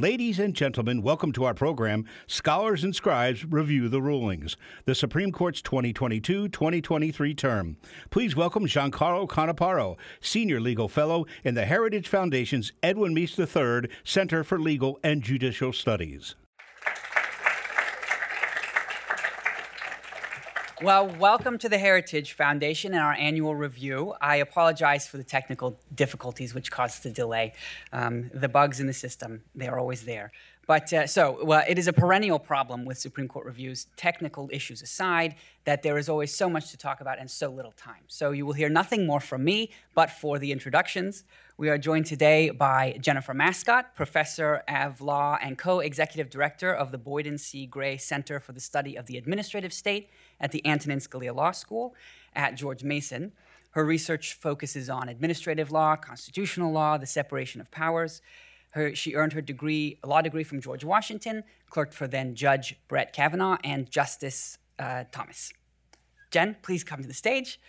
Ladies and gentlemen, welcome to our program, Scholars and Scribes Review the Rulings, the Supreme Court's 2022 2023 term. Please welcome Giancarlo Canaparo, Senior Legal Fellow in the Heritage Foundation's Edwin Meese III Center for Legal and Judicial Studies. Well, welcome to the Heritage Foundation and our annual review. I apologize for the technical difficulties which caused the delay. Um, the bugs in the system, they are always there. But uh, so, well, it is a perennial problem with Supreme Court reviews, technical issues aside, that there is always so much to talk about and so little time. So you will hear nothing more from me but for the introductions. We are joined today by Jennifer Mascott, professor of law and co executive director of the Boyden C. Gray Center for the Study of the Administrative State at the Antonin Scalia Law School at George Mason. Her research focuses on administrative law, constitutional law, the separation of powers. Her, she earned her degree, law degree from George Washington, clerked for then Judge Brett Kavanaugh and Justice uh, Thomas. Jen, please come to the stage.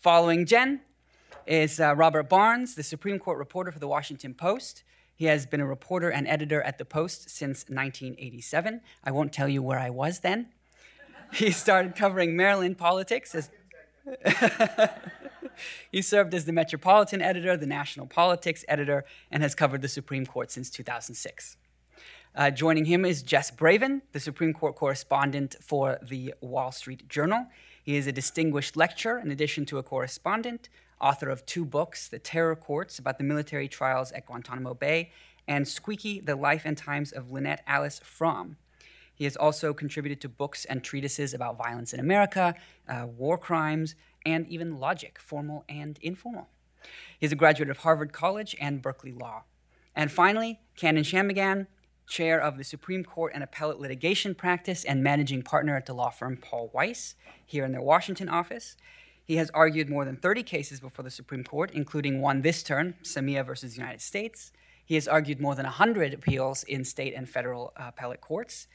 Following Jen, is uh, Robert Barnes, the Supreme Court reporter for the Washington Post. He has been a reporter and editor at the Post since 1987. I won't tell you where I was then. He started covering Maryland politics as he served as the Metropolitan editor, the National Politics editor, and has covered the Supreme Court since 2006. Uh, joining him is Jess Bravin, the Supreme Court correspondent for the Wall Street Journal. He is a distinguished lecturer in addition to a correspondent, author of two books The Terror Courts about the military trials at Guantanamo Bay, and Squeaky The Life and Times of Lynette Alice Fromme. He has also contributed to books and treatises about violence in America, uh, war crimes, and even logic, formal and informal. He is a graduate of Harvard College and Berkeley Law. And finally, Kannon Shanmugam, chair of the Supreme Court and Appellate Litigation Practice and managing partner at the law firm Paul Weiss here in their Washington office. He has argued more than 30 cases before the Supreme Court, including one this term, Samia versus the United States. He has argued more than 100 appeals in state and federal uh, appellate courts.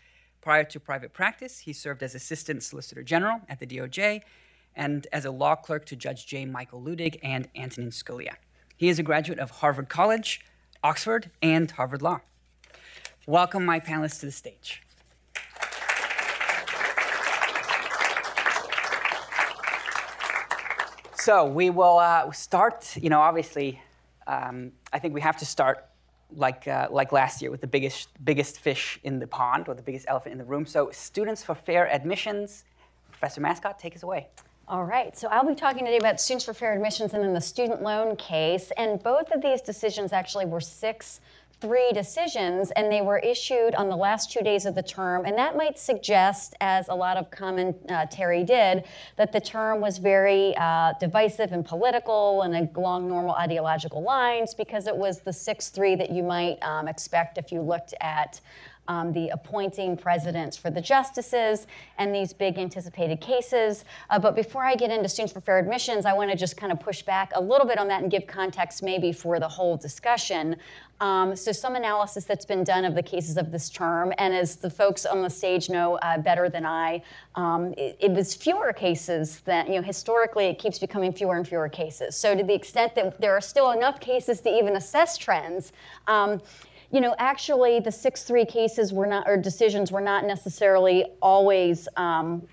Prior to private practice, he served as Assistant Solicitor General at the DOJ and as a law clerk to Judge J. Michael Luttig and Antonin Scalia. He is a graduate of Harvard College, Oxford, and Harvard Law. Welcome my panelists to the stage. So we will uh, start, you know, obviously, um, I think we have to start like, uh, like last year with the biggest, biggest fish in the pond or the biggest elephant in the room. So students for fair admissions, Professor Mascott, take us away. All right, so I'll be talking today about Students for Fair Admissions and then the student loan case. And both of these decisions actually were six three decisions, and they were issued on the last two days of the term. And that might suggest, as a lot of commentary did, that the term was very uh, divisive and political and along normal ideological lines because it was the 6 3 that you might um, expect if you looked at um, the appointing presidents for the justices and these big anticipated cases. Uh, but before I get into Students for Fair Admissions, I want to just kind of push back a little bit on that and give context maybe for the whole discussion. Um, so, some analysis that's been done of the cases of this term, and as the folks on the stage know uh, better than I, um, it, it, was fewer cases than, you know, historically it keeps becoming fewer and fewer cases. So, to the extent that there are still enough cases to even assess trends, um, you know, actually the 6-3 cases were not, or decisions were not necessarily always um,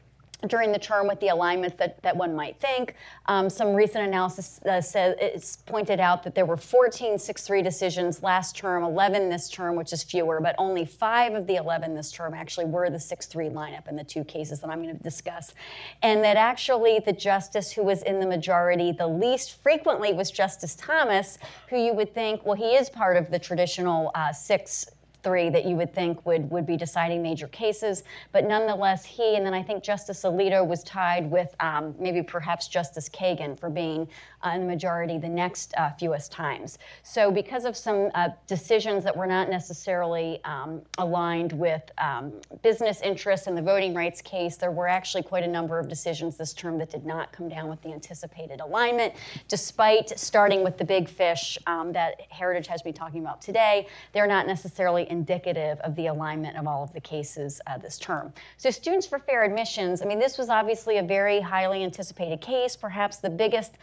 during the term with the alignments that, that one might think. Um, some recent analysis uh, says it's pointed out that there were 14 6-3 decisions last term, 11 this term, which is fewer, but only five of the 11 this term actually were the 6-3 lineup in the two cases that I'm going to discuss. And that actually the justice who was in the majority the least frequently was Justice Thomas, who you would think, well, he is part of the traditional uh, six three that you would think would, would be deciding major cases. But nonetheless, he and then I think Justice Alito was tied with um, maybe perhaps Justice Kagan for being in the majority the next uh, fewest times. So, because of some uh, decisions that were not necessarily um, aligned with um, business interests in the voting rights case, there were actually quite a number of decisions this term that did not come down with the anticipated alignment, despite starting with the big fish um, that Heritage has been talking about today. They're not necessarily indicative of the alignment of all of the cases uh, this term. So, Students for Fair Admissions, I mean, this was obviously a very highly anticipated case, perhaps the biggest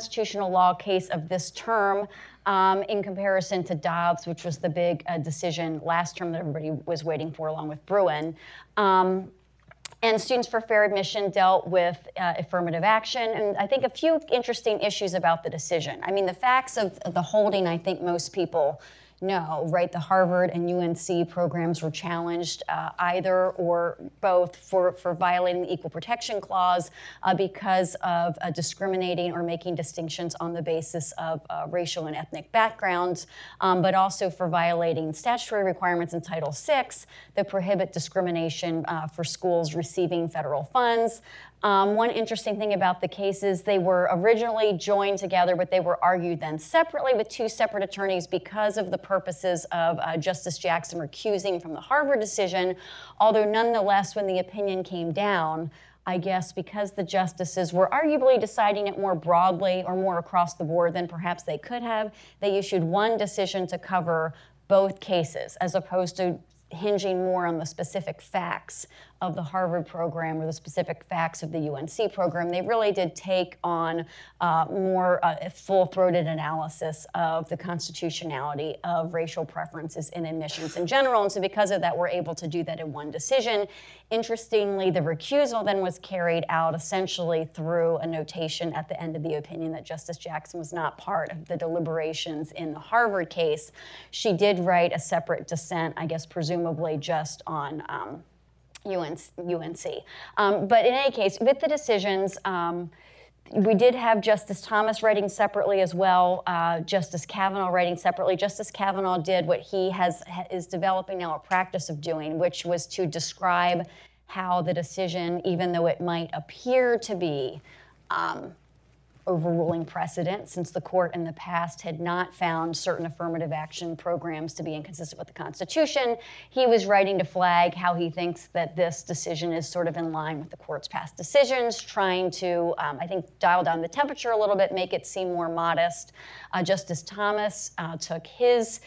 constitutional law case of this term. Um, in comparison to Dobbs, which was the big uh, decision last term that everybody was waiting for, along with Bruen. Um, and Students for Fair Admission dealt with uh, affirmative action. And I think a few interesting issues about the decision. I mean, the facts of the holding, I think most people no, right? The Harvard and UNC programs were challenged uh, either or both for, for violating the Equal Protection Clause uh, because of uh, discriminating or making distinctions on the basis of uh, racial and ethnic backgrounds, um, but also for violating statutory requirements in Title VI that prohibit discrimination uh, for schools receiving federal funds. Um, one interesting thing about the cases, they were originally joined together, but they were argued then separately with two separate attorneys because of the purposes of uh, Justice Jackson recusing from the Harvard decision. Although, nonetheless, when the opinion came down, I guess because the justices were arguably deciding it more broadly or more across the board than perhaps they could have, they issued one decision to cover both cases as opposed to hinging more on the specific facts of the Harvard program or the specific facts of the UNC program. They really did take on uh, more uh, full throated analysis of the constitutionality of racial preferences in admissions in general. And so, because of that, we're able to do that in one decision. Interestingly, the recusal then was carried out essentially through a notation at the end of the opinion that Justice Jackson was not part of the deliberations in the Harvard case. She did write a separate dissent, I guess, presumably just on. Um, UNC. Um, but in any case, with the decisions, um, we did have Justice Thomas writing separately as well, uh, Justice Kavanaugh writing separately. Justice Kavanaugh did what he has is developing now a practice of doing, which was to describe how the decision, even though it might appear to be um, overruling precedent since the court in the past had not found certain affirmative action programs to be inconsistent with the Constitution. He was writing to flag how he thinks that this decision is sort of in line with the court's past decisions, trying to, um, I think, dial down the temperature a little bit, make it seem more modest. Uh, Justice Thomas uh, took his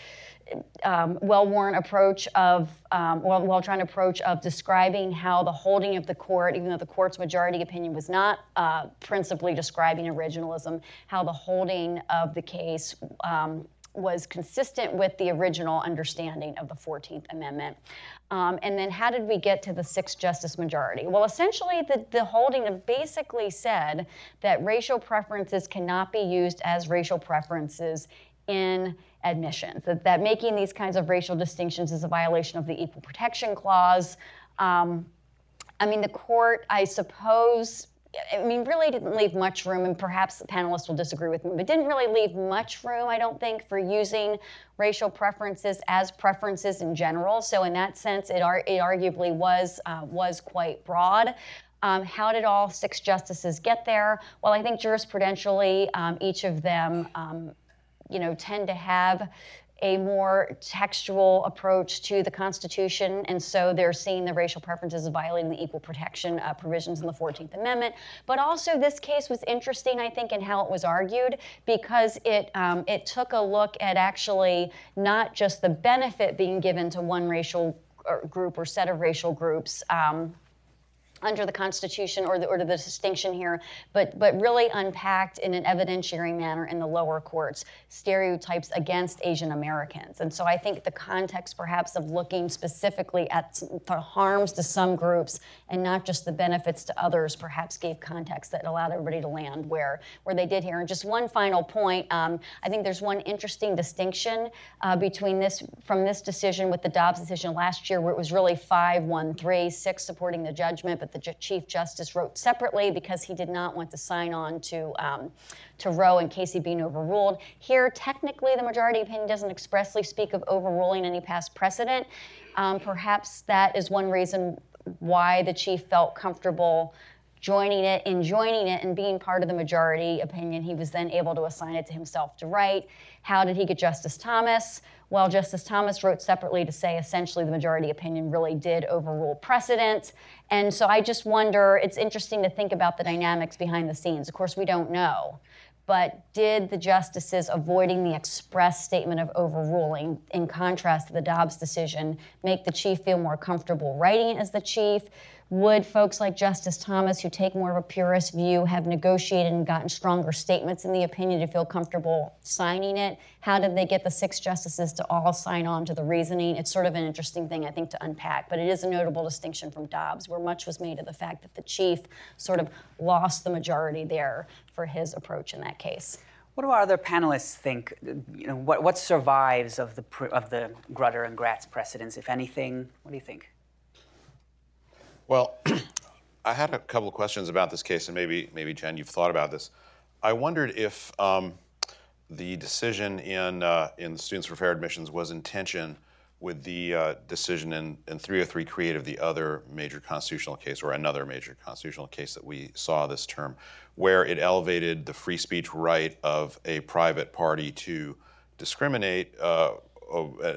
um, well-worn approach of um, well, well-trained approach of describing how the holding of the court, even though the court's majority opinion was not uh, principally describing originalism, how the holding of the case um, was consistent with the original understanding of the 14th Amendment. Um, and then how did we get to the six justice majority? Well, essentially, the, the holding basically said that racial preferences cannot be used as racial preferences in admissions, that, that making these kinds of racial distinctions is a violation of the Equal Protection Clause. Um, I mean, the court, I suppose, I mean, really didn't leave much room, and perhaps the panelists will disagree with me, but didn't really leave much room, I don't think, for using racial preferences as preferences in general. So, in that sense, it, ar- it arguably was uh, was quite broad. Um, how did all six justices get there? Well, I think jurisprudentially, um, each of them um, you know, tend to have a more textual approach to the Constitution, and so they're seeing the racial preferences violating the equal protection uh, provisions in the 14th Amendment. But also, this case was interesting, I think, in how it was argued because it um, it took a look at actually not just the benefit being given to one racial group or set of racial groups. Um, under the Constitution or the, or the distinction here, but, but really unpacked in an evidentiary manner in the lower courts stereotypes against Asian Americans. And so I think the context perhaps of looking specifically at the harms to some groups and not just the benefits to others perhaps gave context that allowed everybody to land where, where they did here. And just one final point, um, I think there's one interesting distinction uh, between this, from this decision with the Dobbs decision last year where it was really 5-1-3, 6 supporting the judgment, but the Chief Justice wrote separately because he did not want to sign on to, um, to Roe in case he'd overruled. Here, technically, the majority opinion doesn't expressly speak of overruling any past precedent. Um, perhaps that is one reason why the Chief felt comfortable joining it, in joining it, and being part of the majority opinion, he was then able to assign it to himself to write. How did he get Justice Thomas? Well, Justice Thomas wrote separately to say essentially the majority opinion really did overrule precedent. And so I just wonder, it's interesting to think about the dynamics behind the scenes. Of course, we don't know. But did the justices avoiding the express statement of overruling, in contrast to the Dobbs decision, make the chief feel more comfortable writing it as the chief? Would folks like Justice Thomas, who take more of a purist view, have negotiated and gotten stronger statements in the opinion to feel comfortable signing it? How did they get the six justices to all sign on to the reasoning? It's sort of an interesting thing, I think, to unpack, but it is a notable distinction from Dobbs, where much was made of the fact that the chief sort of lost the majority there for his approach in that case. What do our other panelists think? You know, what, what survives of the of the Grutter and Gratz precedents, if anything? What do you think? Well, I had a couple of questions about this case, and maybe, maybe Jen, you've thought about this. I wondered if um, the decision in, uh, in Students for Fair Admissions was in tension with the uh, decision in, in 303 Creative, the other major constitutional case, or another major constitutional case that we saw this term, where it elevated the free speech right of a private party to discriminate uh,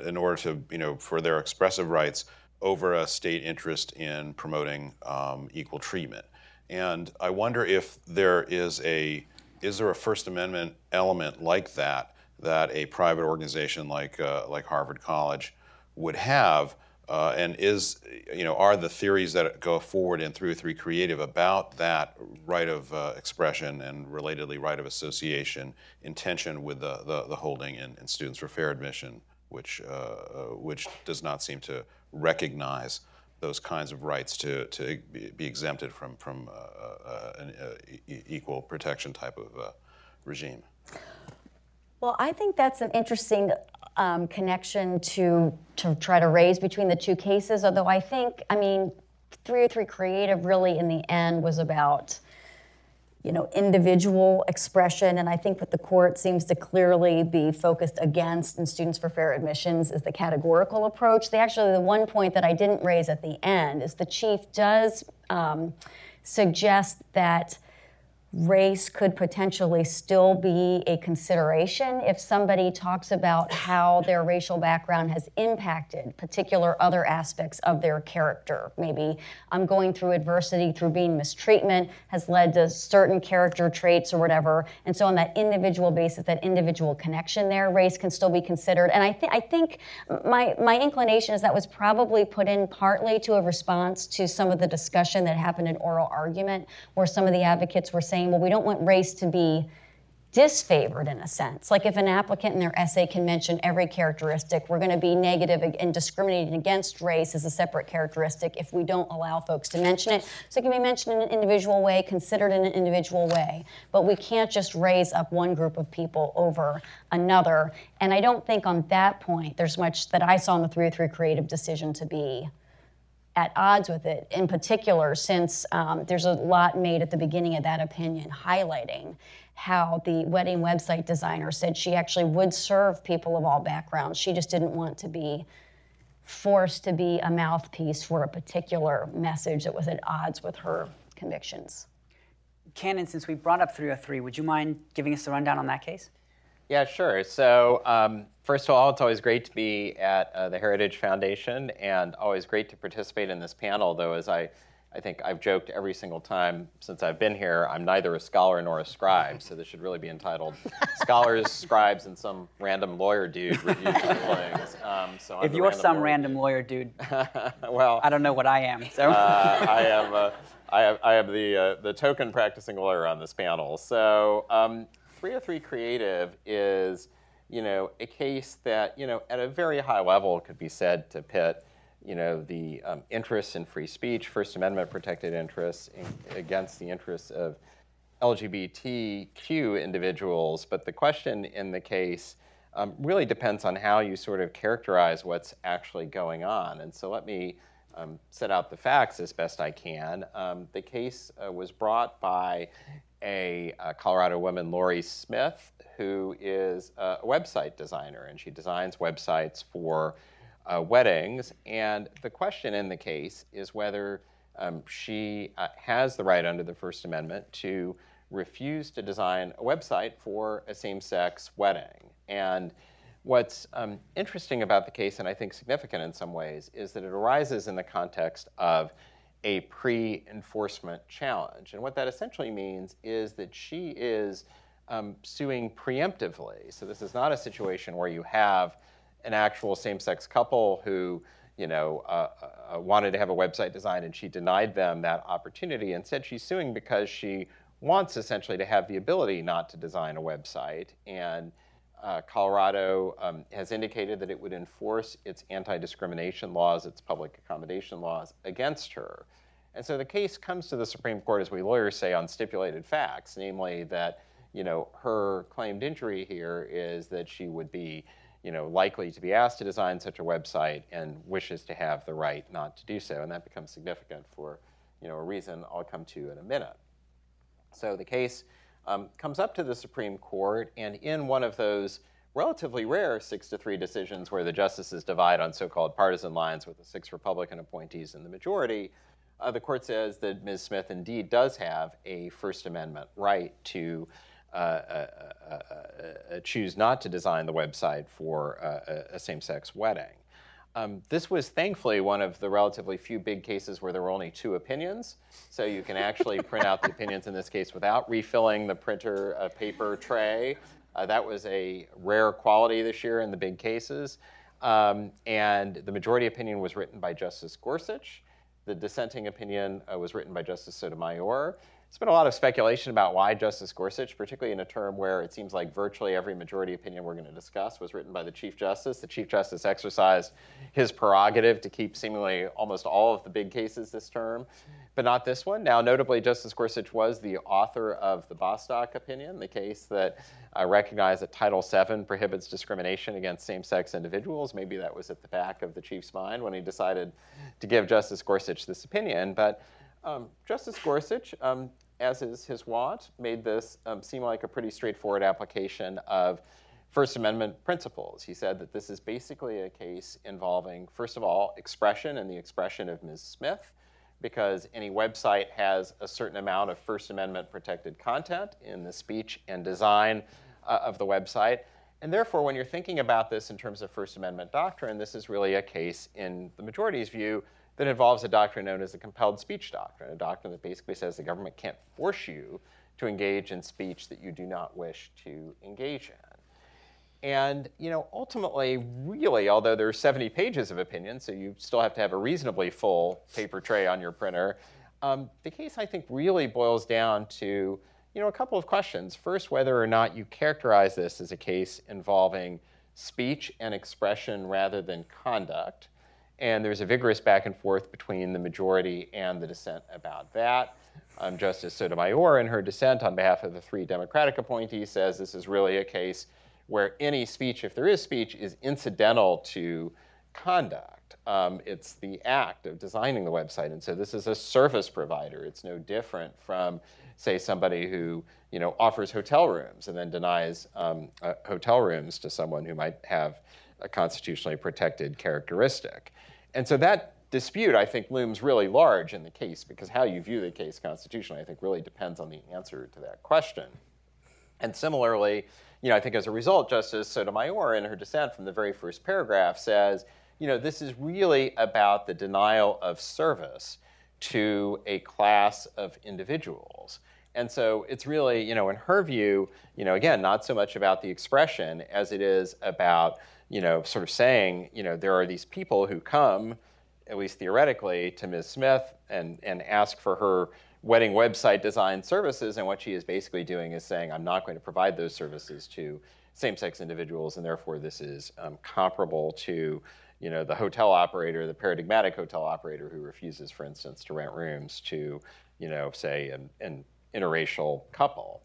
in order to, you know, for their expressive rights over a state interest in promoting um, equal treatment. And I wonder if there is a is there a First Amendment element like that that a private organization like uh, like Harvard College would have, uh, and is you know are the theories that go forward in 303 Creative about that right of uh, expression and relatedly right of association in tension with the the, the holding in, in Students for Fair Admission, which uh, uh, which does not seem to recognize those kinds of rights to, to be exempted from, from uh, uh, an uh, equal protection type of regime. Well, I think that's an interesting um, connection to, to try to raise between the two cases, although I think, I mean, 303 Creative really in the end was about you know, individual expression. And I think what the court seems to clearly be focused against in Students for Fair Admissions is the categorical approach. They actually, the one point that I didn't raise at the end is the chief does um, suggest that race could potentially still be a consideration if somebody talks about how their racial background has impacted particular other aspects of their character. Maybe I'm going through adversity through being mistreatment has led to certain character traits or whatever. And so on that individual basis, that individual connection there, race can still be considered. And I think I think my my inclination is that was probably put in partly to a response to some of the discussion that happened in oral argument where some of the advocates were saying saying, well, we don't want race to be disfavored in a sense. Like if an applicant in their essay can mention every characteristic, we're going to be negative and discriminating against race as a separate characteristic if we don't allow folks to mention it. So it can be mentioned in an individual way, considered in an individual way. But we can't just raise up one group of people over another. And I don't think on that point there's much that I saw in the 303 creative decision to be at odds with it, in particular, since um, there's a lot made at the beginning of that opinion highlighting how the wedding website designer said she actually would serve people of all backgrounds. She just didn't want to be forced to be a mouthpiece for a particular message that was at odds with her convictions. Kannon, since we brought up 303, would you mind giving us a rundown on that case? Yeah, sure. So, um, first of all, it's always great to be at uh, the Heritage Foundation and always great to participate in this panel, though, as I, I think I've joked every single time since I've been here, I'm neither a scholar nor a scribe, so this should really be entitled Scholars, Scribes, and Some Random Lawyer Dude Review things. Um, so if you're random some lawyer random dude. lawyer dude, well, I don't know what I am. So uh, I am. Uh, I have, I have the, uh, the token practicing lawyer on this panel. So um, 303 Creative is, you know, a case that, you know, at a very high level could be said to pit, you know, the um, interests in free speech, First Amendment protected interests in, against the interests of LGBTQ individuals. But the question in the case um, really depends on how you sort of characterize what's actually going on. And so let me um, set out the facts as best I can. Um, the case uh, was brought by a, a, Colorado woman, Lorie Smith, who is a website designer, and she designs websites for uh, weddings. And the question in the case is whether um, she uh, has the right under the First Amendment to refuse to design a website for a same sex wedding. And what's um, interesting about the case, and I think significant in some ways, is that it arises in the context of a pre enforcement challenge. And what that essentially means is that she is um, suing preemptively. So this is not a situation where you have an actual same sex couple who you know, uh, uh, wanted to have a website designed and she denied them that opportunity. Instead, she's suing because she wants essentially to have the ability not to design a website. And uh, Colorado um, has indicated that it would enforce its anti discrimination laws, its public accommodation laws against her. And so the case comes to the Supreme Court, as we lawyers say, on stipulated facts, namely that you know, her claimed injury here is that she would be you know, likely to be asked to design such a website and wishes to have the right not to do so. And that becomes significant for you know, a reason I'll come to in a minute. So the case um, comes up to the Supreme Court, and in one of those relatively rare six to three decisions where the justices divide on so called partisan lines with the six Republican appointees in the majority, uh, the court says that Ms. Smith indeed does have a First Amendment right to choose not to design the website for a, a same sex wedding. Um, this was thankfully one of the relatively few big cases where there were only two opinions. So you can actually print out the opinions in this case without refilling the printer uh, paper tray. Uh, that was a rare quality this year in the big cases. Um, and the majority opinion was written by Justice Gorsuch. The dissenting opinion uh, was written by Justice Sotomayor. There's been a lot of speculation about why Justice Gorsuch, particularly in a term where it seems like virtually every majority opinion we're going to discuss was written by the Chief Justice. The Chief Justice exercised his prerogative to keep seemingly almost all of the big cases this term, but not this one. Now, notably, Justice Gorsuch was the author of the Bostock opinion, the case that uh, recognized that Title VII prohibits discrimination against same sex individuals. Maybe that was at the back of the Chief's mind when he decided to give Justice Gorsuch this opinion. But um, Justice Gorsuch, um, as is his wont, made this um, seem like a pretty straightforward application of First Amendment principles. He said that this is basically a case involving, first of all, expression and the expression of Ms. Smith, because any website has a certain amount of First Amendment protected content in the speech and design uh, of the website. And therefore, when you're thinking about this in terms of First Amendment doctrine, this is really a case, in the majority's view, that involves a doctrine known as the compelled speech doctrine, a doctrine that basically says the government can't force you to engage in speech that you do not wish to engage in. And you know, ultimately, really, although there are 70 pages of opinion, so you still have to have a reasonably full paper tray on your printer, um, the case I think really boils down to you know a couple of questions. First, whether or not you characterize this as a case involving speech and expression rather than conduct. And there's a vigorous back and forth between the majority and the dissent about that. Um, Justice Sotomayor, in her dissent on behalf of the three Democratic appointees, says this is really a case where any speech, if there is speech, is incidental to conduct. Um, it's the act of designing the website. And so this is a service provider. It's no different from, say, somebody who you know, offers hotel rooms and then denies um, uh, hotel rooms to someone who might have a constitutionally protected characteristic. And so that dispute, I think, looms really large in the case because how you view the case constitutionally, I think, really depends on the answer to that question. And similarly, you know, I think as a result, Justice Sotomayor, in her dissent from the very first paragraph, says, you know, this is really about the denial of service to a class of individuals. And so it's really, you know, in her view, you know, again, not so much about the expression as it is about you know, sort of saying, you know, there are these people who come, at least theoretically, to Ms. Smith and, and ask for her wedding website design services. And what she is basically doing is saying, I'm not going to provide those services to same sex individuals. And therefore, this is um, comparable to, you know, the hotel operator, the paradigmatic hotel operator who refuses, for instance, to rent rooms to, you know, say, an, an interracial couple.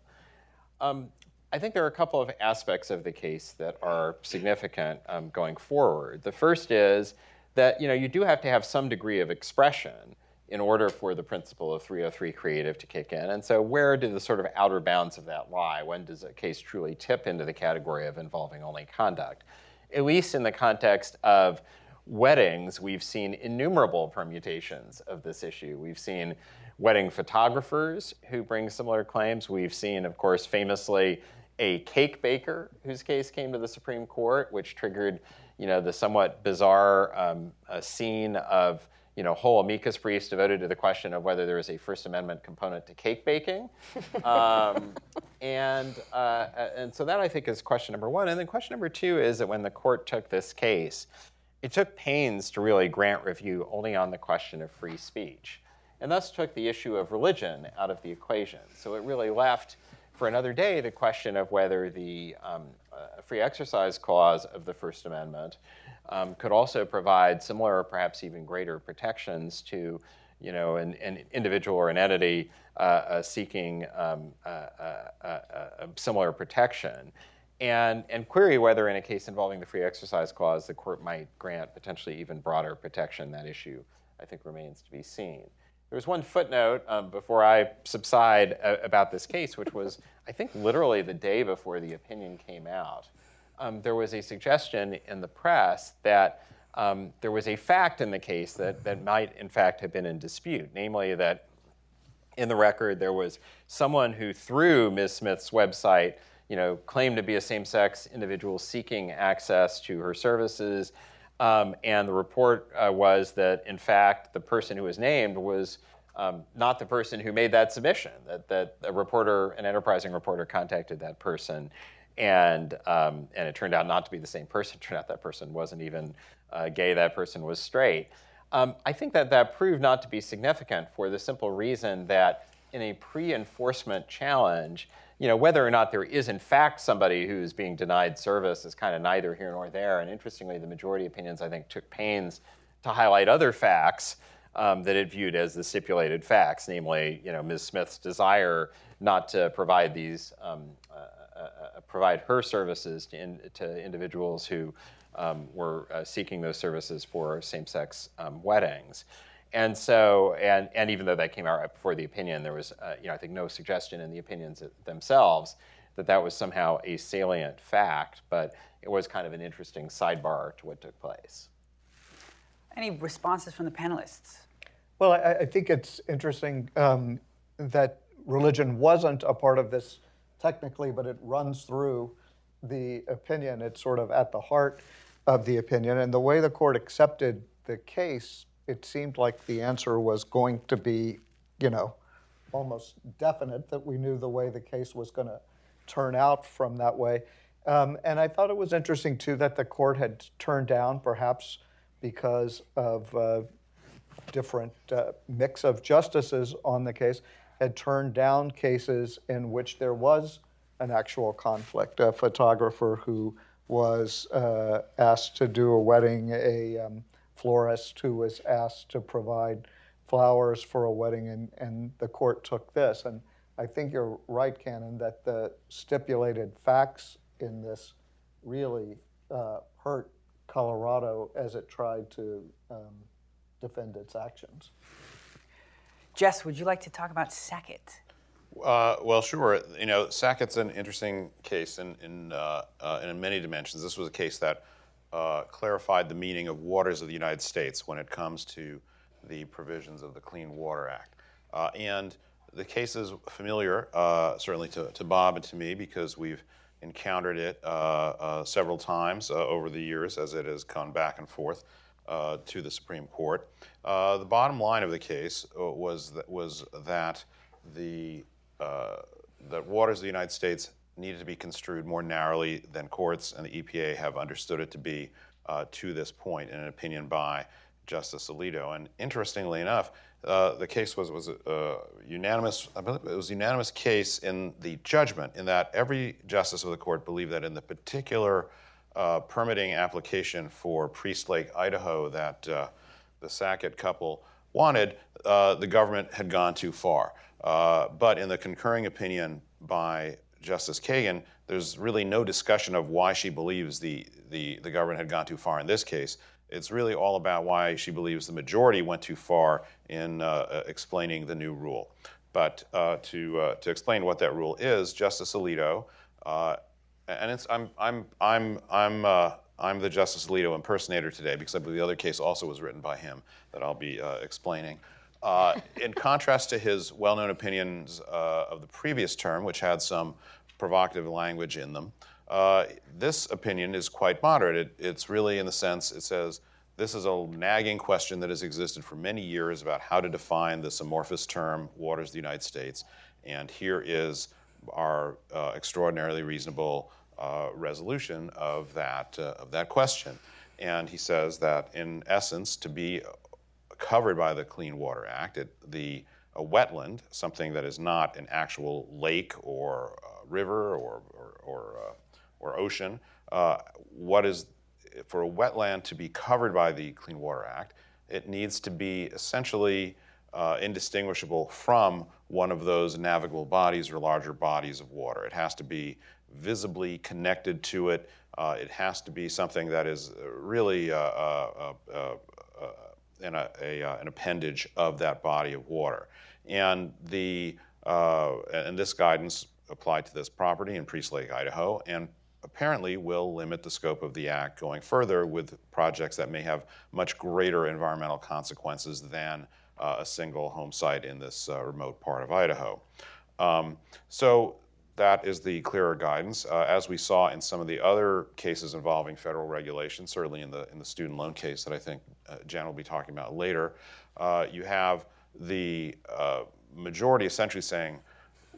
Um, I think there are a couple of aspects of the case that are significant um, going forward. The first is that you know you do have to have some degree of expression in order for the principle of 303 creative to kick in. And so where do the sort of outer bounds of that lie? When does a case truly tip into the category of involving only conduct? At least in the context of weddings, we've seen innumerable permutations of this issue. We've seen wedding photographers who bring similar claims. We've seen, of course, famously a cake baker whose case came to the Supreme Court, which triggered, you know, the somewhat bizarre um, scene of you know, whole amicus briefs devoted to the question of whether there is a First Amendment component to cake baking. Um, and, uh, and so that I think is question number one. And then question number two is that when the court took this case, it took pains to really grant review only on the question of free speech, and thus took the issue of religion out of the equation. So it really left for another day the question of whether the um, uh, free exercise clause of the First Amendment um, could also provide similar or perhaps even greater protections to you know, an, an individual or an entity uh, uh, seeking um, uh, uh, uh similar protection and, and query whether in a case involving the free exercise clause, the court might grant potentially even broader protection. That issue, I think, remains to be seen. There was one footnote um, before I subside uh, about this case, which was, I think, literally the day before the opinion came out. Um, there was a suggestion in the press that um, there was a fact in the case that, that might, in fact, have been in dispute, namely that in the record there was someone who, through Ms. Smith's website, you know, claimed to be a same-sex individual seeking access to her services. Um, and the report uh, was that, in fact, the person who was named was um, not the person who made that submission. That, that a reporter, an enterprising reporter, contacted that person, and um, and it turned out not to be the same person. It turned out that person wasn't even uh, gay. That person was straight. Um, I think that that proved not to be significant for the simple reason that in a pre-enforcement challenge, you know, whether or not there is in fact somebody who's being denied service is kind of neither here nor there. And interestingly, the majority opinions I think took pains to highlight other facts um, that it viewed as the stipulated facts, namely, you know, Ms. Smith's desire not to provide these, um, uh, uh, uh, provide her services to, in, to individuals who um, were uh, seeking those services for same-sex um, weddings. And so, and, and even though that came out right before the opinion, there was, uh, you know, I think no suggestion in the opinions themselves that that was somehow a salient fact, but it was kind of an interesting sidebar to what took place. Any responses from the panelists? Well, I, I think it's interesting um, that religion wasn't a part of this technically, but it runs through the opinion. It's sort of at the heart of the opinion. And the way the court accepted the case it seemed like the answer was going to be, you know, almost definite that we knew the way the case was going to turn out from that way. Um, and I thought it was interesting too that the court had turned down, perhaps because of uh, different uh, mix of justices on the case, had turned down cases in which there was an actual conflict. A photographer who was uh, asked to do a wedding, a um, florist who was asked to provide flowers for a wedding, and, and the court took this. And I think you're right, Kannon, that the stipulated facts in this really uh, hurt Colorado as it tried to um, defend its actions. Jess, would you like to talk about Sackett? Uh, well, sure. You know, Sackett's an interesting case in in, uh, uh, in many dimensions. This was a case that uh, clarified the meaning of waters of the United States when it comes to the provisions of the Clean Water Act. Uh, and the case is familiar, uh, certainly to, to, Bob and to me, because we've encountered it uh, uh, several times uh, over the years as it has come back and forth to the Supreme Court. the bottom line of the case was that, was that the that waters of the United States needed to be construed more narrowly than courts and the EPA have understood it to be uh, to this point in an opinion by Justice Alito. And interestingly enough, uh, the case was was a, unanimous. I believe it was a unanimous case in the judgment, in that every justice of the court believed that in the particular uh, permitting application for Priest Lake, Idaho, that uh, the Sackett couple wanted, uh, the government had gone too far. Uh, but in the concurring opinion by Justice Kagan, there's really no discussion of why she believes the, the, the government had gone too far in this case. It's really all about why she believes the majority went too far in uh, uh explaining the new rule. But uh, to, uh, to explain what that rule is, Justice Alito, uh, and it's, I'm, I'm, I'm, I'm, uh, I'm the Justice Alito impersonator today because I believe the other case also was written by him that I'll be explaining. Uh, in contrast to his well known opinions uh, of the previous term, which had some provocative language in them, uh, this opinion is quite moderate. It, it's really, in the sense, it says this is a nagging question that has existed for many years about how to define this amorphous term, waters of the United States. And here is our uh, extraordinarily reasonable uh, resolution of that, of that question. And he says that, in essence, to be covered by the Clean Water Act, it, the a wetland, something that is not an actual lake or river or, or, or, uh, or ocean, uh, what is for a wetland to be covered by the Clean Water Act, it needs to be essentially uh, indistinguishable from one of those navigable bodies or larger bodies of water. It has to be visibly connected to it. Uh, it has to be something that is really uh, uh, uh an, a, an, appendage of that body of water. And the and this guidance applied to this property in Priest Lake, Idaho, and apparently will limit the scope of the act going further with projects that may have much greater environmental consequences than uh, a single home site in this uh, remote part of Idaho. Um, so that is the clearer guidance. Uh, as we saw in some of the other cases involving federal regulation, certainly in the in the student loan case that I think uh, Jen will be talking about later, uh, you have the uh, majority essentially saying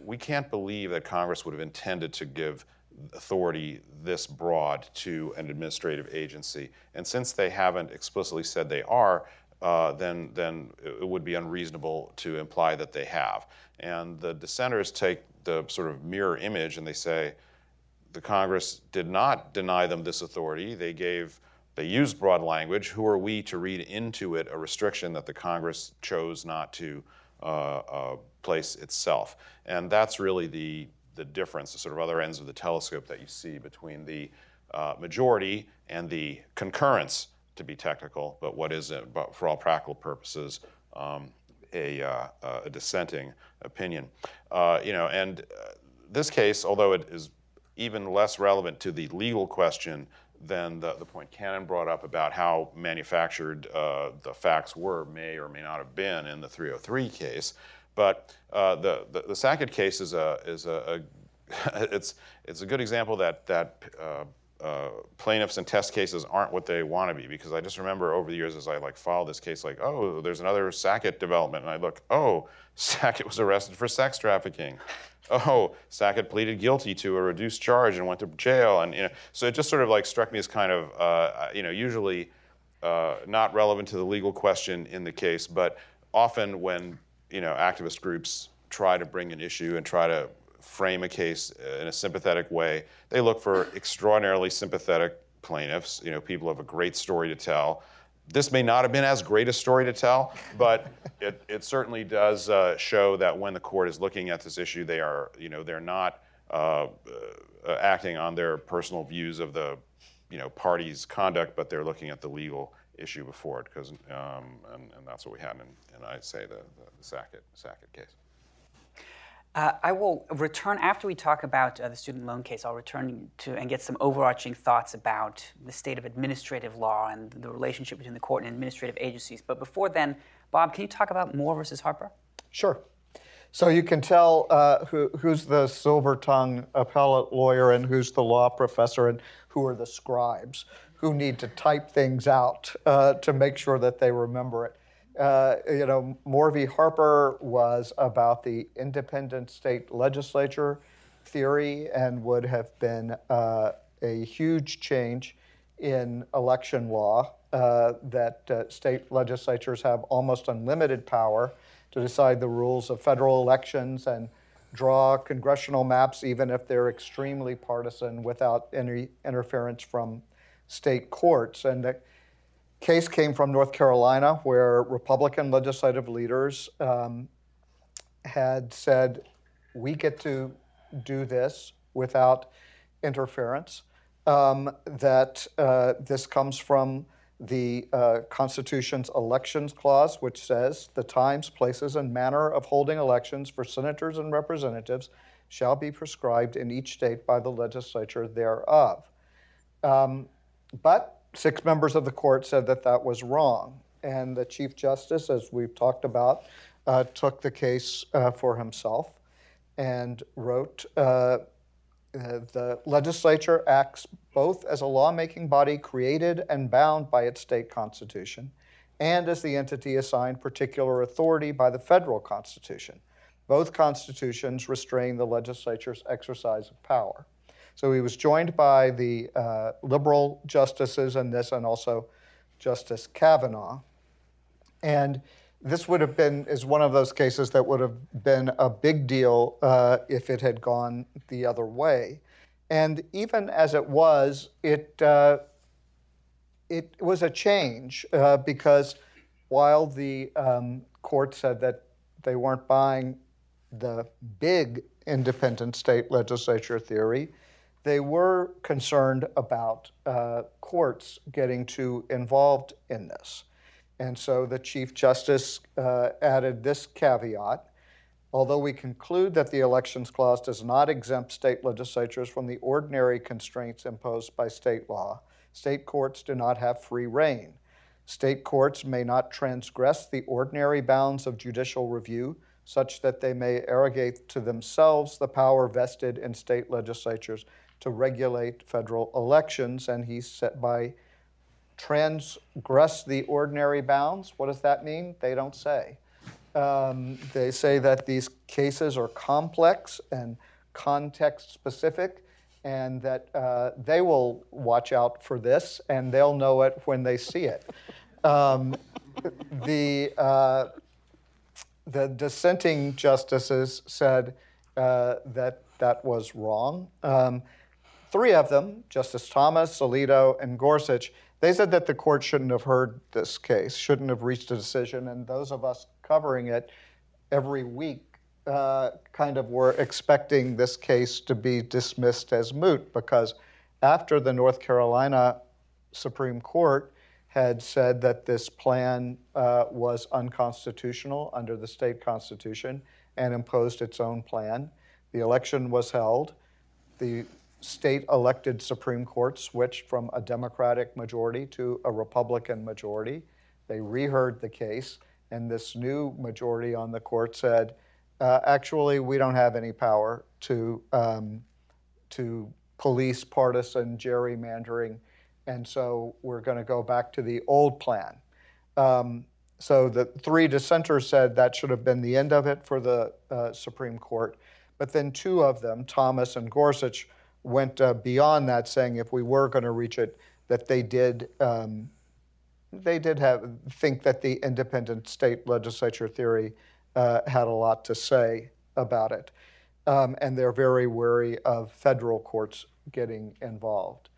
we can't believe that Congress would have intended to give authority this broad to an administrative agency. And since they haven't explicitly said they are, uh, then, then it would be unreasonable to imply that they have. And the dissenters take the sort of mirror image and they say the Congress did not deny them this authority. They gave, they used broad language. Who are we to read into it a restriction that the Congress chose not to uh, uh, place itself? And that's really the the difference, the sort of other ends of the telescope that you see between the uh, majority and the concurrence, to be technical, but what is it, but for all practical purposes, um, a, uh, a, dissenting opinion. Uh, you know, and uh, this case, although it is even less relevant to the legal question than the, the point Kannon brought up about how manufactured uh, the facts were, may or may not have been in the 303 case. But uh, the, the, the Sackett case is a is a, a it's it's a good example that that uh, plaintiffs and test cases aren't what they want to be because I just remember over the years as I like followed this case like oh there's another Sackett development and I look oh Sackett was arrested for sex trafficking. Oh Sackett pleaded guilty to a reduced charge and went to jail and you know so it just sort of like struck me as kind of uh, you know usually uh, not relevant to the legal question in the case but often when you know, activist groups try to bring an issue and try to frame a case in a sympathetic way. They look for extraordinarily sympathetic plaintiffs, you know, people who have a great story to tell. This may not have been as great a story to tell, but it, it certainly does uh, show that when the court is looking at this issue, they are, you know, they're not uh, uh, acting on their personal views of the, you know, party's conduct, but they're looking at the legal issue before it, because um, and, and, that's what we had in, in I'd say the, the, the Sackett Sackett case. Uh, I will return after we talk about uh, the student loan case. I'll return to and get some overarching thoughts about the state of administrative law and the relationship between the court and administrative agencies. But before then, Bob, can you talk about Moore versus Harper? Sure. So you can tell uh, who, who's the silver tongue appellate lawyer and who's the law professor and who are the scribes who need to type things out uh, to make sure that they remember it. Uh, you know, Moore v. Harper was about the independent state legislature theory and would have been uh, a huge change in election law uh, that uh, state legislatures have almost unlimited power to decide the rules of federal elections and draw congressional maps, even if they're extremely partisan, without any interference from state courts. And case came from North Carolina, where Republican legislative leaders um, had said, we get to do this without interference. Um, that uh, this comes from the uh, Constitution's Elections Clause, which says the times, places, and manner of holding elections for senators and representatives shall be prescribed in each state by the legislature thereof. Um, but six members of the court said that that was wrong. And the Chief Justice, as we've talked about, uh, took the case uh, for himself and wrote uh, uh, the legislature acts both as a lawmaking body created and bound by its state constitution and as the entity assigned particular authority by the federal constitution. Both constitutions restrain the legislature's exercise of power. So he was joined by the uh, liberal justices in this and also Justice Kavanaugh. And this would have been is one of those cases that would have been a big deal uh, if it had gone the other way. And even as it was, it uh, it was a change uh, because while the um, court said that they weren't buying the big independent state legislature theory, they were concerned about uh, courts getting too involved in this. And so the Chief Justice uh, added this caveat although we conclude that the Elections Clause does not exempt state legislatures from the ordinary constraints imposed by state law, state courts do not have free rein. State courts may not transgress the ordinary bounds of judicial review such that they may arrogate to themselves the power vested in state legislatures to regulate federal elections. And he said by transgress the ordinary bounds. What does that mean? They don't say. Um, they say that these cases are complex and context specific, and that uh, they will watch out for this and they'll know it when they see it. Um, the, uh, the dissenting justices said uh, that that was wrong. Um, three of them, Justice Thomas, Alito, and Gorsuch, they said that the court shouldn't have heard this case, shouldn't have reached a decision, and those of us covering it every week uh, kind of were expecting this case to be dismissed as moot because after the North Carolina Supreme Court had said that this plan uh, was unconstitutional under the state constitution and imposed its own plan, the election was held. The state elected Supreme Court switched from a Democratic majority to a Republican majority. They reheard the case, and this new majority on the court said, uh, actually, we don't have any power to, um, to police partisan gerrymandering, and so we're going to go back to the old plan. Um, so the three dissenters said that should have been the end of it for the uh, Supreme Court. But then two of them, Thomas and Gorsuch, went uh, beyond that, saying if we were going to reach it, that they did um, they did have think that the independent state legislature theory uh, had a lot to say about it, um, and they're very wary of federal courts getting involved.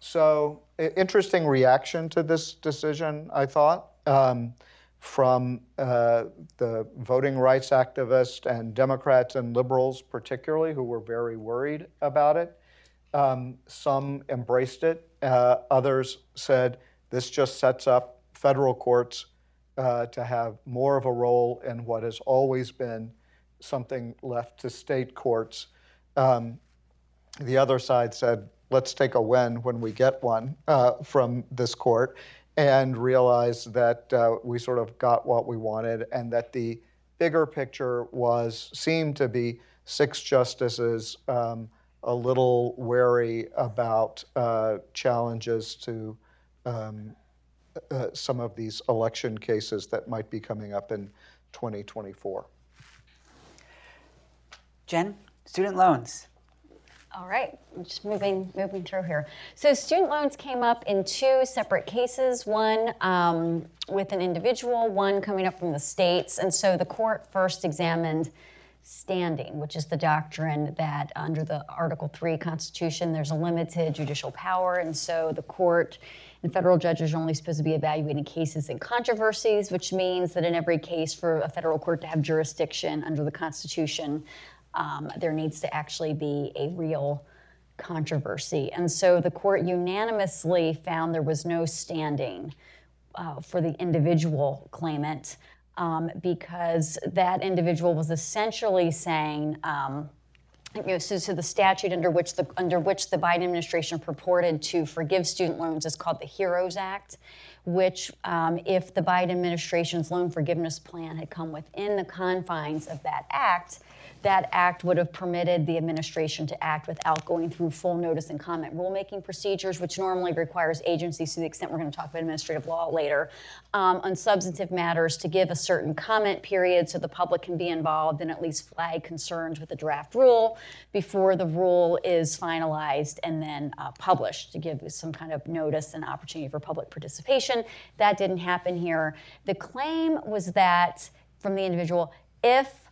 So, interesting reaction to this decision, I thought, um, from uh, the voting rights activists and Democrats and liberals, particularly, who were very worried about it. Um, some embraced it. Uh, others said this just sets up federal courts uh, to have more of a role in what has always been something left to state courts. Um, the other side said, let's take a win when we get one uh, from this court and realize that uh, we sort of got what we wanted and that the bigger picture was seemed to be six justices um, a little wary about uh, challenges to um, uh, some of these election cases that might be coming up in 2024. Jen, student loans. All right, just moving moving through here. So student loans came up in two separate cases. One um, with an individual, one coming up from the states. And so the court first examined standing, which is the doctrine that under the Article 3 Constitution, there's a limited judicial power. And so the court and federal judges are only supposed to be evaluating cases and controversies, which means that in every case for a federal court to have jurisdiction under the Constitution, um, there needs to actually be a real controversy. And so the court unanimously found there was no standing uh, for the individual claimant um, because that individual was essentially saying, um, you know, so, so the statute under which the under which the Biden administration purported to forgive student loans is called the HEROES Act, which, um, if the Biden administration's loan forgiveness plan had come within the confines of that act, that act would have permitted the administration to act without going through full notice and comment rulemaking procedures, which normally requires agencies, to the extent we're going to talk about administrative law later, um, on substantive matters to give a certain comment period so the public can be involved and at least flag concerns with the draft rule before the rule is finalized and then uh, published to give some kind of notice and opportunity for public participation. That didn't happen here. The claim was that from the individual, if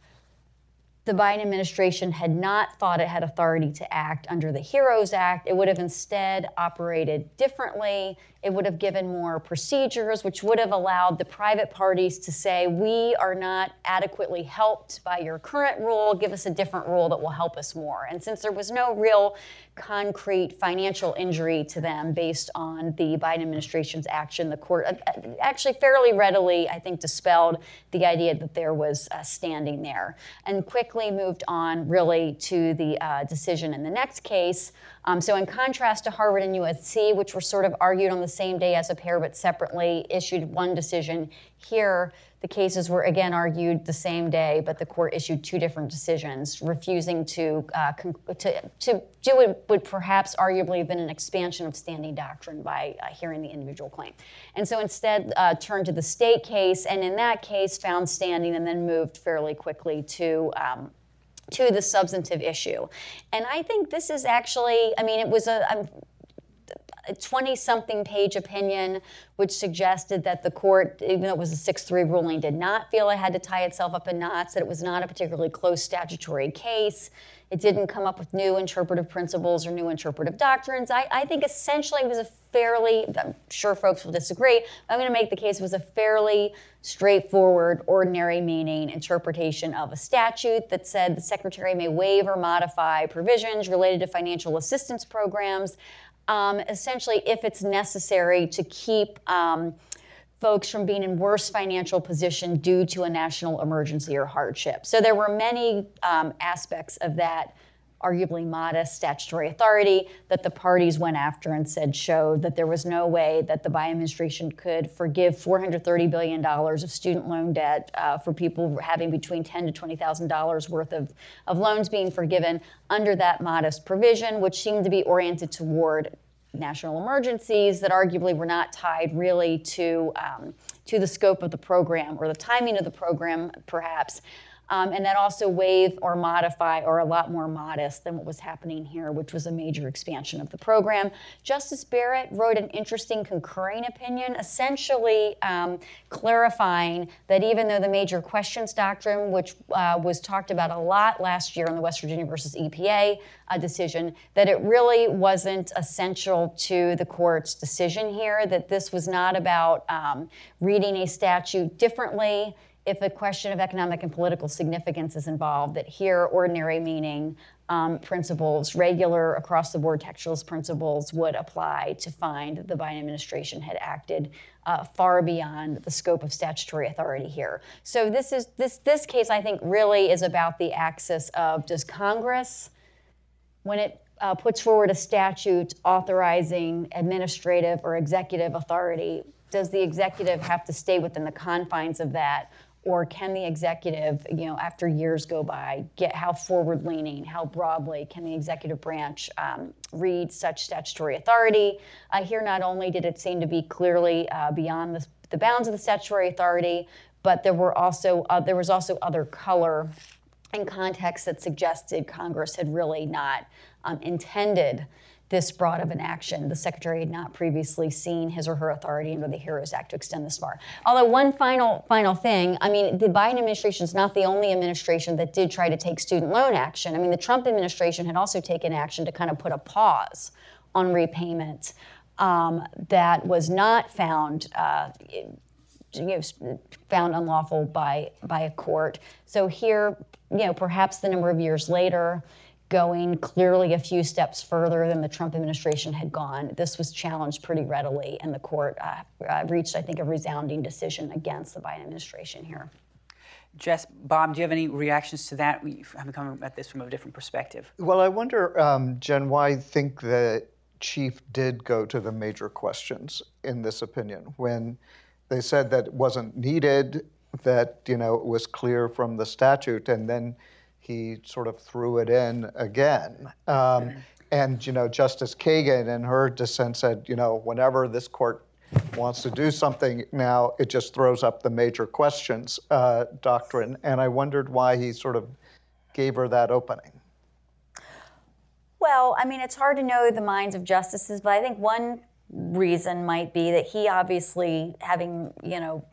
the Biden administration had not thought it had authority to act under the HEROES Act. It would have instead operated differently. It would have given more procedures, which would have allowed the private parties to say, We are not adequately helped by your current rule. Give us a different rule that will help us more. And since there was no real concrete financial injury to them based on the Biden administration's action, the court uh, actually fairly readily, I think, dispelled the idea that there was uh, standing there and quickly moved on really to the uh, decision in the next case. Um, so, in contrast to Harvard and UNC, which were sort of argued on the same day as a pair but separately, issued one decision. Here, the cases were again argued the same day, but the court issued two different decisions, refusing to uh, to, to do what would perhaps arguably have been an expansion of standing doctrine by uh, hearing the individual claim. And so instead, uh, turned to the state case, and in that case, found standing and then moved fairly quickly to um, to the substantive issue. And I think this is actually, I mean, it was a, a 20 something page opinion which suggested that the court, even though it was a 6 3 ruling, did not feel it had to tie itself up in knots, that it was not a particularly close statutory case. It didn't come up with new interpretive principles or new interpretive doctrines. I, I think essentially it was a fairly, I'm sure folks will disagree, I'm going to make the case was a fairly straightforward, ordinary meaning interpretation of a statute that said the secretary may waive or modify provisions related to financial assistance programs, um, essentially if it's necessary to keep. Um, folks from being in worse financial position due to a national emergency or hardship. So there were many um, aspects of that arguably modest statutory authority that the parties went after and said showed that there was no way that the Biden administration could forgive $430 billion of student loan debt uh, for people having between $10 to $20,000 worth of, of loans being forgiven under that modest provision, which seemed to be oriented toward national emergencies that arguably were not tied really to, um, to the scope of the program or the timing of the program, perhaps um, and that also waive or modify or a lot more modest than what was happening here, which was a major expansion of the program. Justice Barrett wrote an interesting concurring opinion, essentially um, clarifying that even though the major questions doctrine, which uh, was talked about a lot last year in the West Virginia versus EPA uh, decision, that it really wasn't essential to the court's decision here, that this was not about um, reading a statute differently if a question of economic and political significance is involved, that here ordinary meaning um, principles, regular across the board textualist principles would apply to find that the Biden administration had acted uh, far beyond the scope of statutory authority here. So this is this this case I think really is about the axis of does Congress, when it uh, puts forward a statute authorizing administrative or executive authority, does the executive have to stay within the confines of that? Or can the executive, you know, after years go by, get how forward leaning, how broadly can the executive branch um, read such statutory authority? Uh, here, not only did it seem to be clearly uh, beyond the, the, bounds of the statutory authority, but there were also uh, there was also other color and context that suggested Congress had really not um, intended this broad of an action. The Secretary had not previously seen his or her authority under the HEROES Act to extend this far. Although one final final thing, I mean, the Biden administration is not the only administration that did try to take student loan action. I mean, the Trump administration had also taken action to kind of put a pause on repayment um, that was not found. Uh, you know, found unlawful by by a court. So here, you know, perhaps the number of years later, going clearly a few steps further than the Trump administration had gone. This was challenged pretty readily, and the court uh, uh, reached, I think, a resounding decision against the Biden administration here. Jess, Bob, do you have any reactions to that? We haven't come at this from a different perspective. Well, I wonder, um, Jen, why I think the chief did go to the major questions in this opinion when they said that it wasn't needed, that you know it was clear from the statute, and then he sort of threw it in again. Um, and you know, Justice Kagan in her dissent said, you know, whenever this court wants to do something now, it just throws up the major questions uh, doctrine. And I wondered why he sort of gave her that opening. Well, I mean, it's hard to know the minds of justices, but I think one reason might be that he obviously, having, you know,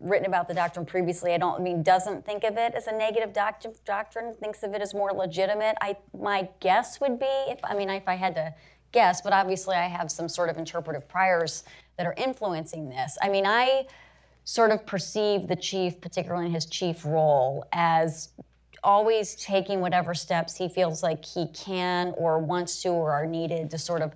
written about the doctrine previously, I don't I mean doesn't think of it as a negative doctrine, thinks of it as more legitimate. I my guess would be if I mean if I had to guess, but obviously I have some sort of interpretive priors that are influencing this. I mean, I sort of perceive the chief, particularly in his chief role, as always taking whatever steps he feels like he can or wants to or are needed to sort of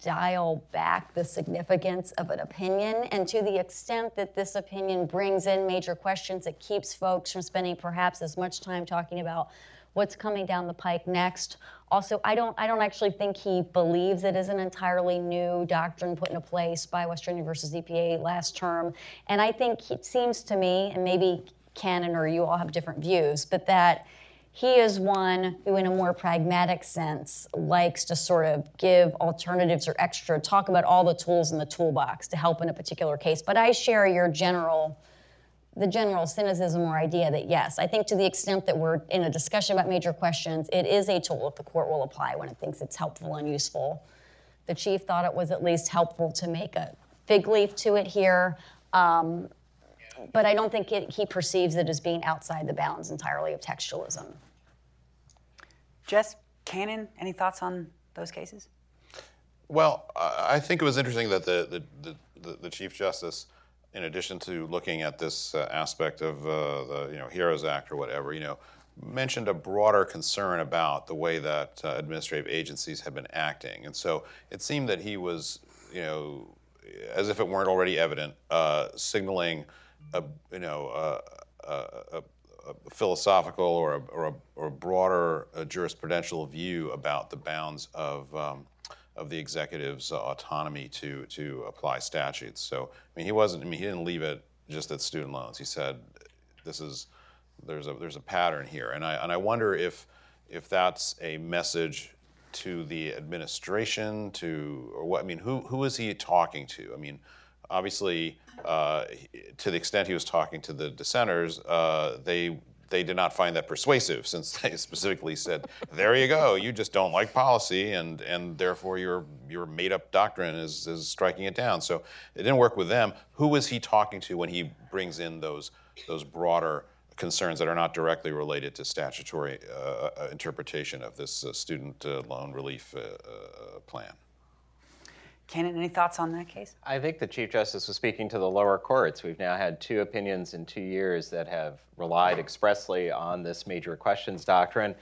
dial back the significance of an opinion. And to the extent that this opinion brings in major questions, it keeps folks from spending perhaps as much time talking about what's coming down the pike next. Also, I don't, I don't actually think he believes it is an entirely new doctrine put into place by West Virginia versus EPA last term. And I think it seems to me, and maybe Kannon or you all have different views, but that he is one who, in a more pragmatic sense, likes to sort of give alternatives or extra, talk about all the tools in the toolbox to help in a particular case. But I share your general the general cynicism or idea that yes, I think to the extent that we're in a discussion about major questions, it is a tool that the court will apply when it thinks it's helpful and useful. The chief thought it was at least helpful to make a fig leaf to it here, um, but I don't think it, he perceives it as being outside the bounds entirely of textualism. Jess, Kannon, any thoughts on those cases? Well, I think it was interesting that the, the, the, the Chief Justice in addition to looking at this uh, aspect of uh, the you know HEROES Act or whatever, you know, mentioned a broader concern about the way that uh, administrative agencies have been acting, and so it seemed that he was, you know, as if it weren't already evident, uh, signaling a you know a, a, a, philosophical or a, or a, or a broader uh, jurisprudential view about the bounds of um, of the executive's autonomy to to apply statutes. So I mean, he wasn't. I mean, he didn't leave it just at student loans. He said, "This is there's a there's a pattern here," and I and I wonder if if that's a message to the administration to or what I mean who who is he talking to I mean obviously uh, to the extent he was talking to the dissenters uh, they they did not find that persuasive since they specifically said, there you go, you just don't like policy and, and therefore your, your made up doctrine is, is striking it down. So it didn't work with them. Who was he talking to when he brings in those, those broader concerns that are not directly related to statutory uh, uh interpretation of this uh, student uh, loan relief uh, uh, plan? Kannon, any thoughts on that case? I think the Chief Justice was speaking to the lower courts. We've now had two opinions in two years that have relied expressly on this major questions doctrine.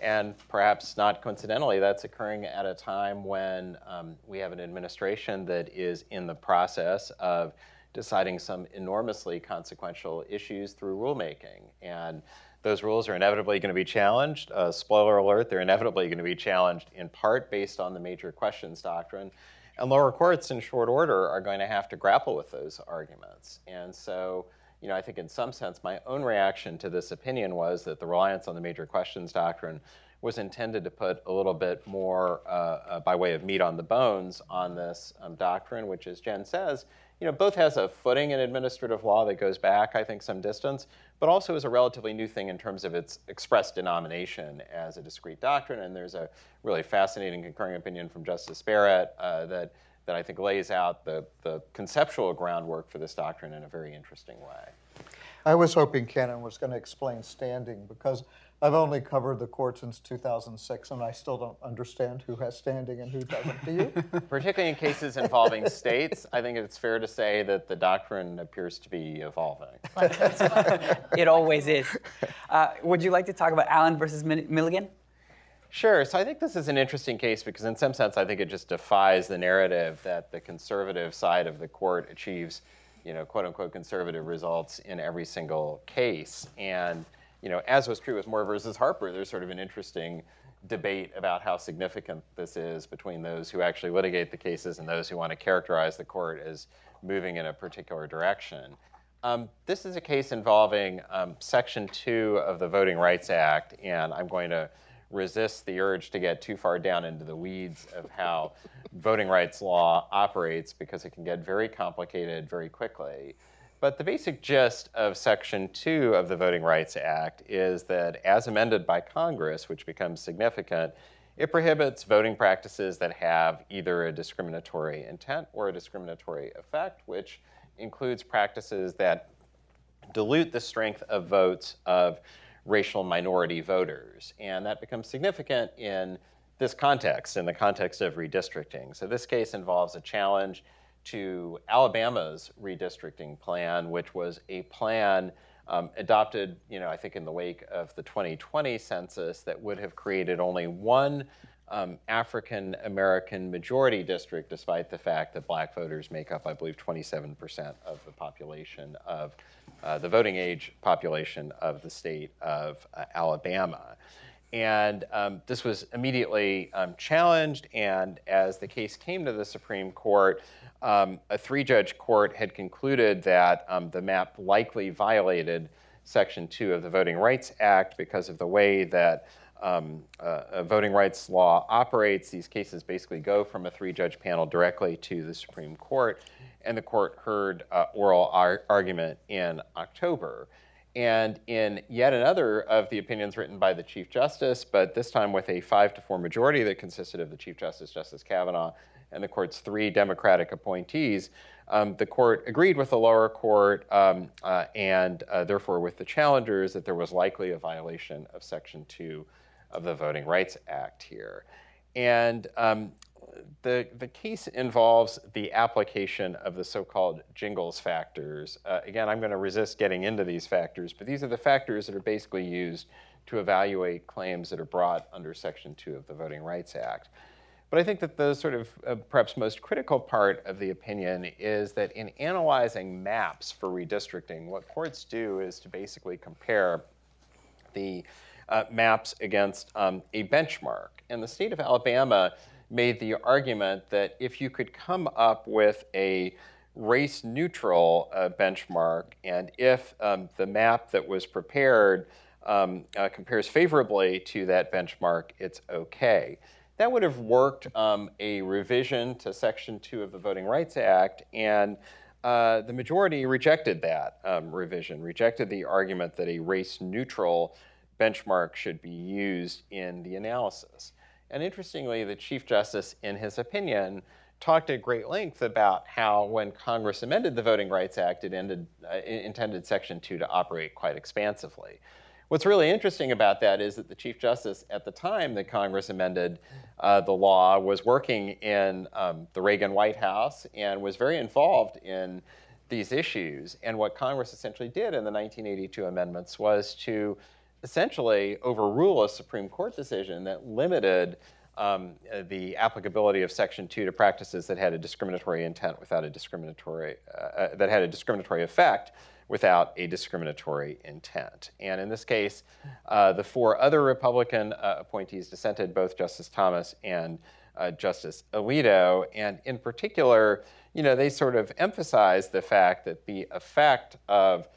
And perhaps not coincidentally, that's occurring at a time when um, we have an administration that is in the process of deciding some enormously consequential issues through rulemaking. And those rules are inevitably going to be challenged. Uh, spoiler alert, they're inevitably going to be challenged in part based on the major questions doctrine. And lower courts, in short order, are going to have to grapple with those arguments. And so, you know, I think in some sense, my own reaction to this opinion was that the reliance on the major questions doctrine was intended to put a little bit more uh, uh, by way of meat on the bones on this um, doctrine, which, as Jen says, you know, both has a footing in administrative law that goes back, I think, some distance, but also is a relatively new thing in terms of its express denomination as a discrete doctrine. And there's a really fascinating concurring opinion from Justice Barrett uh, that, that I think lays out the, the conceptual groundwork for this doctrine in a very interesting way. I was hoping Kannon was going to explain standing because I've only covered the court since 2006, and I still don't understand who has standing and who doesn't. Do you? Particularly in cases involving states, I think it's fair to say that the doctrine appears to be evolving. it always is. Uh, would you like to talk about Allen versus Milligan? Sure. So I think this is an interesting case because, in some sense, I think it just defies the narrative that the conservative side of the court achieves you know, quote unquote conservative results in every single case. And, you know, as was true with Moore versus Harper, there's sort of an interesting debate about how significant this is between those who actually litigate the cases and those who want to characterize the court as moving in a particular direction. Um, this is a case involving um, Section 2 of the Voting Rights Act, and I'm going to resist the urge to get too far down into the weeds of how voting rights law operates because it can get very complicated very quickly. But the basic gist of Section 2 of the Voting Rights Act is that, as amended by Congress, which becomes significant, it prohibits voting practices that have either a discriminatory intent or a discriminatory effect, which includes practices that dilute the strength of votes of racial minority voters. And that becomes significant in this context, in the context of redistricting. So this case involves a challenge to Alabama's redistricting plan, which was a plan um, adopted, you know, I think in the wake of the 2020 census that would have created only one um, African American majority district, despite the fact that black voters make up, I believe, 27% of the population of uh, the voting age population of the state of uh, Alabama. And um, this was immediately um, challenged, and as the case came to the Supreme Court, um, a three judge court had concluded that um, the map likely violated Section 2 of the Voting Rights Act because of the way that um, uh, voting rights law operates. These cases basically go from a three judge panel directly to the Supreme Court, and the court heard uh, oral ar- argument in October. And in yet another of the opinions written by the Chief Justice, but this time with a five to four majority that consisted of the Chief Justice, Justice Kavanaugh, and the court's three Democratic appointees, um, the court agreed with the lower court um, uh, and uh, therefore with the challengers that there was likely a violation of Section 2 of the Voting Rights Act here. And um, the, the case involves the application of the so called Gingles factors. Uh, again, I'm going to resist getting into these factors, but these are the factors that are basically used to evaluate claims that are brought under Section 2 of the Voting Rights Act. But I think that the sort of uh, perhaps most critical part of the opinion is that in analyzing maps for redistricting, what courts do is to basically compare the uh, maps against um, a benchmark. And the state of Alabama made the argument that if you could come up with a race neutral uh, benchmark, and if um, the map that was prepared um, uh, compares favorably to that benchmark, it's okay. That would have worked um, a revision to Section 2 of the Voting Rights Act, and uh, the majority rejected that um, revision, rejected the argument that a race neutral benchmark should be used in the analysis. And interestingly, the Chief Justice, in his opinion, talked at great length about how when Congress amended the Voting Rights Act, it ended, uh, intended Section 2 to operate quite expansively. What's really interesting about that is that the Chief Justice, at the time that Congress amended uh, the law, was working in um, the Reagan White House and was very involved in these issues. And what Congress essentially did in the 1982 amendments was to essentially overrule a Supreme Court decision that limited um, the applicability of Section 2 to practices that had a discriminatory intent without a discriminatory, uh, uh, that had a discriminatory effect without a discriminatory intent. And in this case, uh, the four other Republican uh, appointees dissented, both Justice Thomas and uh, Justice Alito. And in particular, you know, they sort of emphasized the fact that the effect of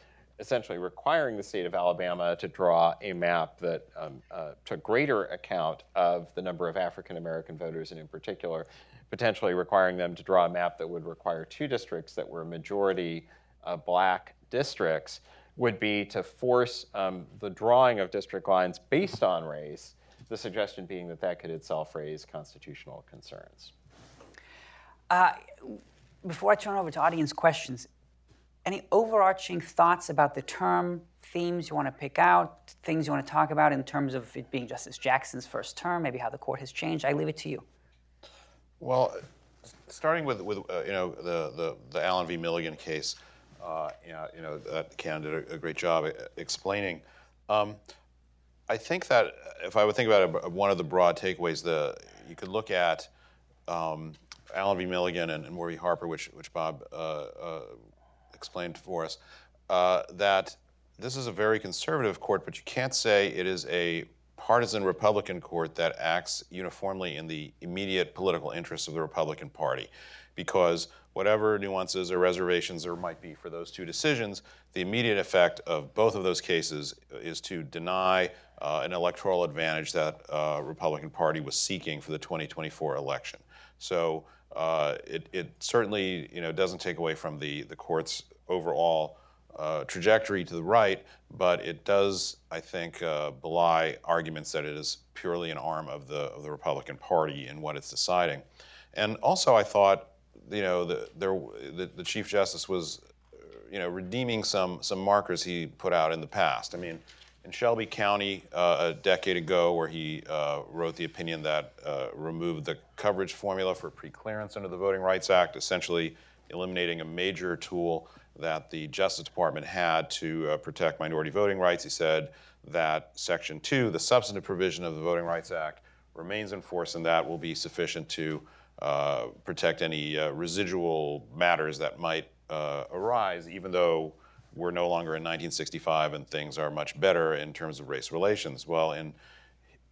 essentially requiring the state of Alabama to draw a map that um, uh, took greater account of the number of African American voters, and in particular, potentially requiring them to draw a map that would require two districts that were majority uh, black districts, would be to force um, the drawing of district lines based on race, the suggestion being that that could itself raise constitutional concerns. Uh, before I turn over to audience questions, any overarching thoughts about the term, themes you want to pick out, things you want to talk about in terms of it being Justice Jackson's first term, maybe how the court has changed? I leave it to you. Well, starting with, with uh, you know the, the, the Allen v. Milligan case, uh, you know, you know that Ken did a, a great job explaining. Um, I think that if I would think about it, one of the broad takeaways, the you could look at um, Allen v. Milligan and, and. Harper, which which Bob uh, uh explained for us, uh, that this is a very conservative court, but you can't say it is a partisan Republican court that acts uniformly in the immediate political interests of the Republican Party. Because whatever nuances or reservations there might be for those two decisions, the immediate effect of both of those cases is to deny uh, an electoral advantage that uh, Republican Party was seeking for the 2024 election. So uh, it, it, certainly you know doesn't take away from the the court's overall uh, trajectory to the right, but it does, I think, uh, belie arguments that it is purely an arm of the of the Republican Party in what it's deciding. And also, I thought you know the, there, the, the Chief Justice was you know redeeming some some markers he put out in the past. I mean in Shelby County uh, a decade ago, where he uh, wrote the opinion that uh, removed the coverage formula for preclearance under the Voting Rights Act, essentially eliminating a major tool that the Justice Department had to uh, protect minority voting rights. He said that Section 2, the substantive provision of the Voting Rights Act, remains in force, and that will be sufficient to uh, protect any uh, residual matters that might arise, even though we're no longer in 1965 and things are much better in terms of race relations. Well, in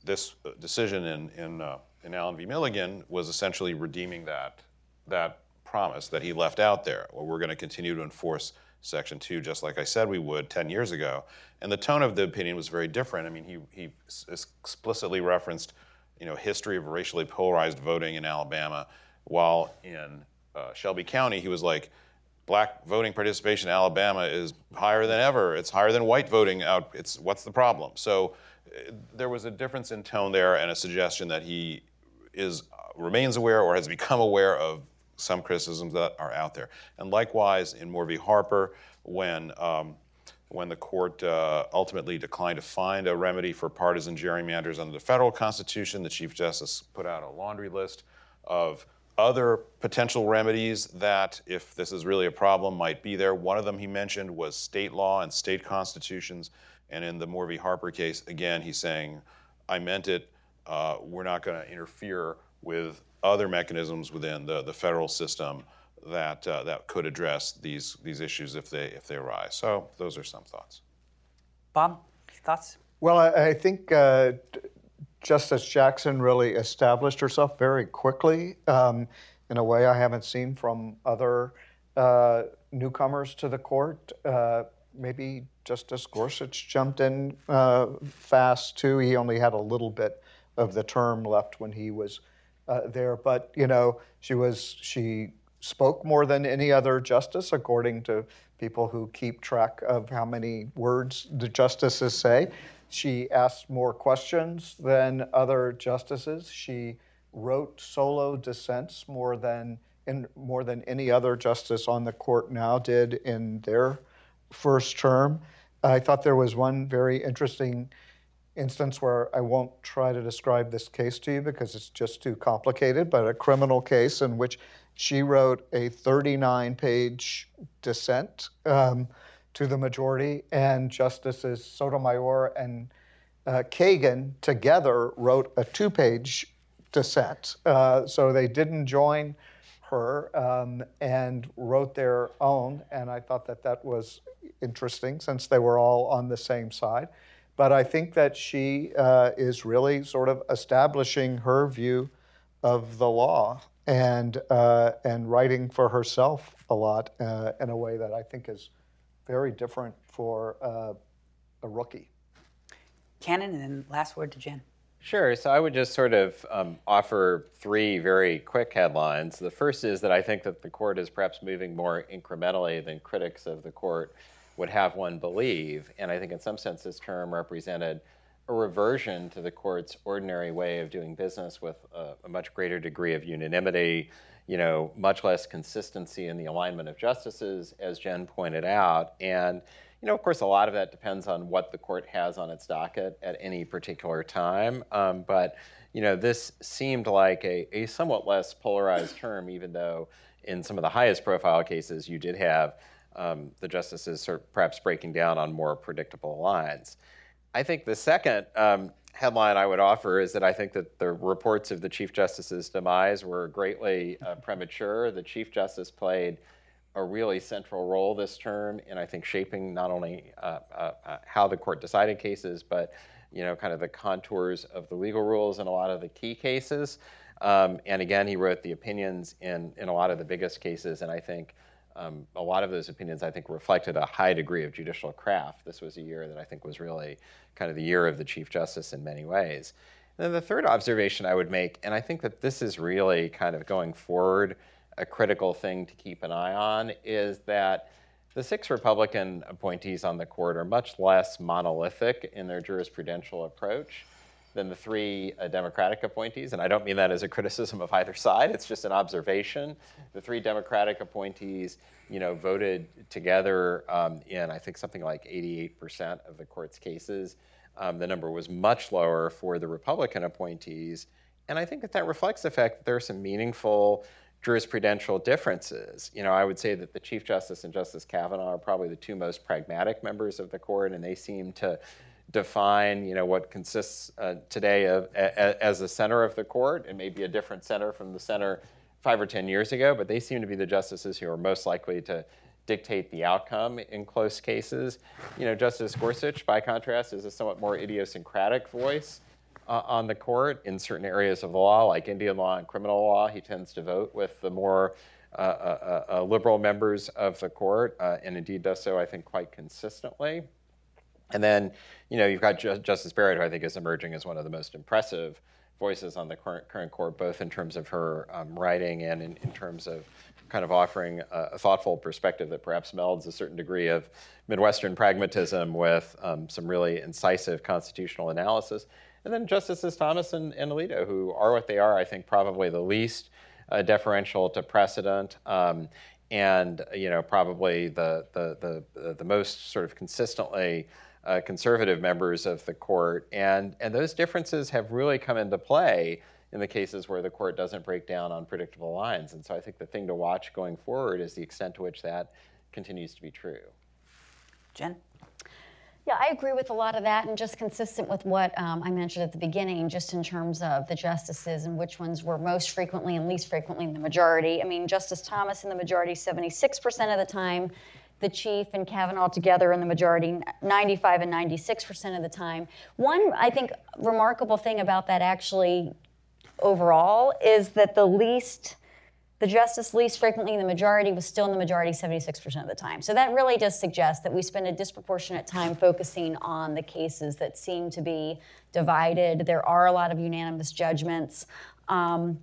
this decision in in, uh, in Allen v. Milligan was essentially redeeming that that promise that he left out there. Well, we're going to continue to enforce Section 2 just like I said we would 10 years ago. And the tone of the opinion was very different. I mean, he, he explicitly referenced, you know, history of racially polarized voting in Alabama, while in uh, Shelby County, he was like, black voting participation in Alabama is higher than ever. It's higher than white voting out. It's what's the problem? So uh, there was a difference in tone there and a suggestion that he is uh, remains aware or has become aware of some criticisms that are out there. And likewise in Moore v. Harper, when um, when the court uh, ultimately declined to find a remedy for partisan gerrymanders under the federal constitution, the Chief Justice put out a laundry list of other potential remedies that, if this is really a problem, might be there. One of them he mentioned was state law and state constitutions. And in the Moore v. Harper case, again, he's saying, I meant it. Uh, we're not going to interfere with other mechanisms within the, the federal system that, uh, that could address these, these issues if they, if they arise. So those are some thoughts. Bob, thoughts? Well, I, I think uh, Justice Jackson really established herself very quickly um, in a way I haven't seen from other uh, newcomers to the court. Uh, maybe Justice Gorsuch jumped in uh, fast too. He only had a little bit of the term left when he was uh, there, but you know she was she spoke more than any other justice, according to people who keep track of how many words the justices say. She asked more questions than other justices. She wrote solo dissents more than in, more than any other justice on the court now did in their first term. I thought there was one very interesting instance where I won't try to describe this case to you because it's just too complicated, but a criminal case in which she wrote a 39 page dissent. Um, to the majority, and Justices Sotomayor and uh, Kagan together wrote a two page dissent. Uh, so they didn't join her um, and wrote their own, and I thought that that was interesting since they were all on the same side. But I think that she uh, is really sort of establishing her view of the law and uh, and writing for herself a lot uh, in a way that I think is very different for uh, a rookie. Kannon, and then last word to Jen. Sure. So I would just sort of um, offer three very quick headlines. The first is that I think that the court is perhaps moving more incrementally than critics of the court would have one believe. And I think in some sense this term represented a reversion to the court's ordinary way of doing business with a, a much greater degree of unanimity, you know, much less consistency in the alignment of justices, as Jen pointed out. And, you know, of course, a lot of that depends on what the court has on its docket at any particular time. Um, but, you know, this seemed like a, a somewhat less polarized term, even though in some of the highest profile cases you did have um, the justices of perhaps breaking down on more predictable lines. I think the second um, headline I would offer is that I think that the reports of the Chief Justice's demise were greatly uh, premature. The Chief Justice played a really central role this term in, I think, shaping not only uh, uh, uh, how the court decided cases, but you know, kind of the contours of the legal rules in a lot of the key cases. Um, and again, he wrote the opinions in, in a lot of the biggest cases, and I think um, a lot of those opinions, I think, reflected a high degree of judicial craft. This was a year that I think was really kind of the year of the Chief Justice in many ways. And then the third observation I would make, and I think that this is really kind of going forward a critical thing to keep an eye on, is that the six Republican appointees on the court are much less monolithic in their jurisprudential approach than the three uh, Democratic appointees. And I don't mean that as a criticism of either side, it's just an observation. The three Democratic appointees, you know, voted together um, in, I think, something like 88% of the court's cases. Um, the number was much lower for the Republican appointees. And I think that that reflects the fact that there are some meaningful jurisprudential differences. You know, I would say that the Chief Justice and Justice Kavanaugh are probably the two most pragmatic members of the court, and they seem to define, you know, what consists uh, today of a, as the center of the court. It may be a different center from the center five or ten years ago, but they seem to be the justices who are most likely to dictate the outcome in close cases. You know, Justice Gorsuch, by contrast, is a somewhat more idiosyncratic voice uh, on the court in certain areas of the law, like Indian law and criminal law. He tends to vote with the more uh, uh, uh, uh liberal members of the court, and indeed does so, I think, quite consistently. And then, you know, you've got Justice Barrett, who I think is emerging as one of the most impressive voices on the current, current court, both in terms of her um, writing and in, in, terms of kind of offering a, a, thoughtful perspective that perhaps melds a certain degree of Midwestern pragmatism with um, some really incisive constitutional analysis. And then Justices Thomas and, and Alito, who are what they are, I think probably the least uh, deferential to precedent. Um, and you know probably the, the, the, the most sort of consistently uh, conservative members of the court, and and those differences have really come into play in the cases where the court doesn't break down on predictable lines. And so I think the thing to watch going forward is the extent to which that continues to be true. Jen. Yeah, I agree with a lot of that, and just consistent with what um, I mentioned at the beginning, just in terms of the justices and which ones were most frequently and least frequently in the majority. I mean, Justice Thomas in the majority 76% of the time, the chief and Kavanaugh together in the majority 95 and 96% of the time. One, I think, remarkable thing about that actually overall is that the least the justice least frequently in the majority was still in the majority 76% of the time. So that really does suggest that we spend a disproportionate time focusing on the cases that seem to be divided. There are a lot of unanimous judgments. Um,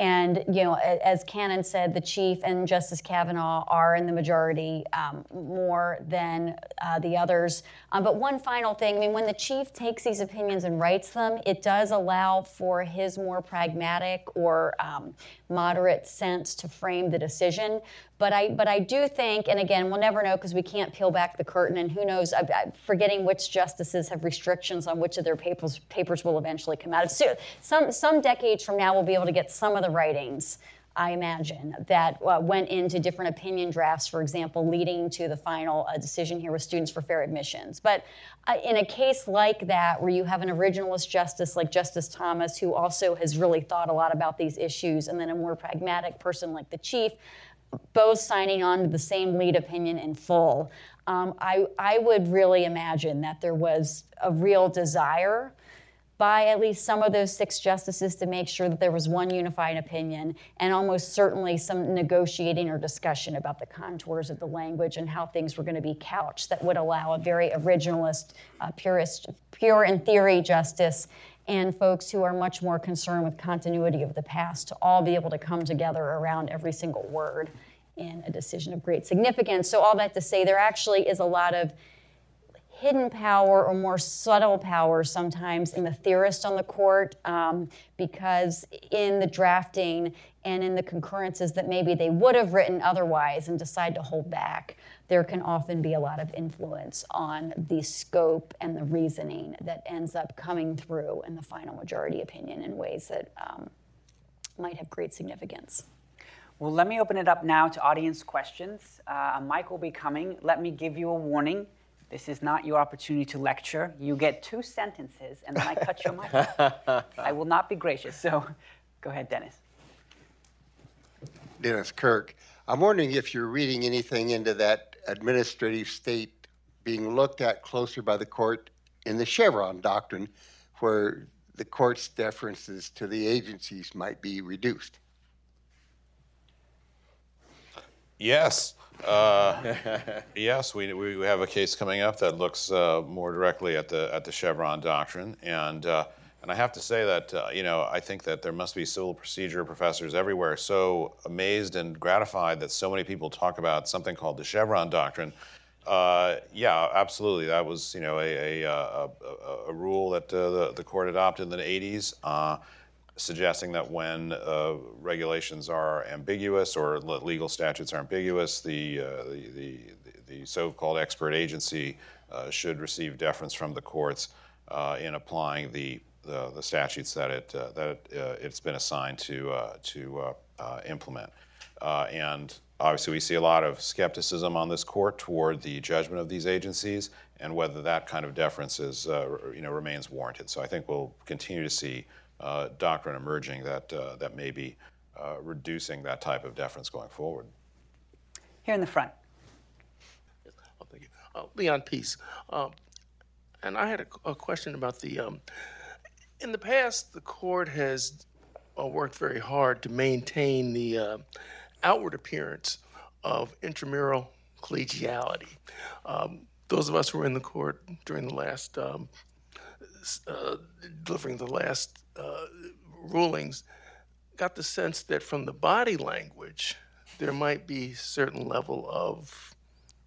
and you know, as Kannon said, the chief and Justice Kavanaugh are in the majority um, more than uh, the others. Um, but one final thing: I mean, when the chief takes these opinions and writes them, it does allow for his more pragmatic or um, moderate sense to frame the decision. But I, but I do think, and again, we'll never know because we can't peel back the curtain, and who knows? I, am forgetting which justices have restrictions on which of their papers papers will eventually come out. So some some decades from now, we'll be able to get some of the writings. I imagine that uh, went into different opinion drafts, for example, leading to the final uh, decision here with Students for Fair Admissions. But uh, in a case like that, where you have an originalist justice like Justice Thomas, who also has really thought a lot about these issues, and then a more pragmatic person like the Chief, both signing on to the same lead opinion in full, um, I, I would really imagine that there was a real desire by at least some of those six justices to make sure that there was one unified opinion and almost certainly some negotiating or discussion about the contours of the language and how things were going to be couched that would allow a very originalist, uh, purist, pure in theory justice and folks who are much more concerned with continuity of the past to all be able to come together around every single word in a decision of great significance. So, all that to say, there actually is a lot of hidden power or more subtle power sometimes in the theorist on the court um, because in the drafting and in the concurrences that maybe they would have written otherwise and decide to hold back, there can often be a lot of influence on the scope and the reasoning that ends up coming through in the final majority opinion in ways that um, might have great significance. Well, let me open it up now to audience questions. Uh, Mike will be coming. Let me give you a warning. This is not your opportunity to lecture. You get two sentences, and then I cut your mic. I will not be gracious. So go ahead, Dennis. Dennis Kirk. I'm wondering if you're reading anything into that administrative state being looked at closer by the court in the Chevron doctrine, where the court's deferences to the agencies might be reduced. Yes. Uh, yes, we, we have a case coming up that looks uh, more directly at the at the Chevron doctrine, and uh, and I have to say that uh, you know I think that there must be civil procedure professors everywhere so amazed and gratified that so many people talk about something called the Chevron doctrine. Uh, yeah, absolutely. That was you know a a, a, a rule that uh, the the court adopted in the 80s suggesting that when uh, regulations are ambiguous or legal statutes are ambiguous, the, uh, the, the, the, so-called expert agency uh, should receive deference from the courts uh, in applying the, the, the, statutes that, it, uh, that it, uh, it's been assigned to, to implement. and obviously, we see a lot of skepticism on this court toward the judgment of these agencies and whether that kind of deference is, you know, remains warranted. So I think we'll continue to see uh, doctrine emerging that, uh, that may be uh, reducing that type of deference going forward. Here in the front. Oh, thank you. Uh, Leon Peace. Um, and I had a, a question about the. Um, in the past, the court has uh, worked very hard to maintain the uh, outward appearance of intramural collegiality. Um, those of us who were in the court during the last um, uh, delivering the last uh, rulings, got the sense that from the body language, there might be certain level of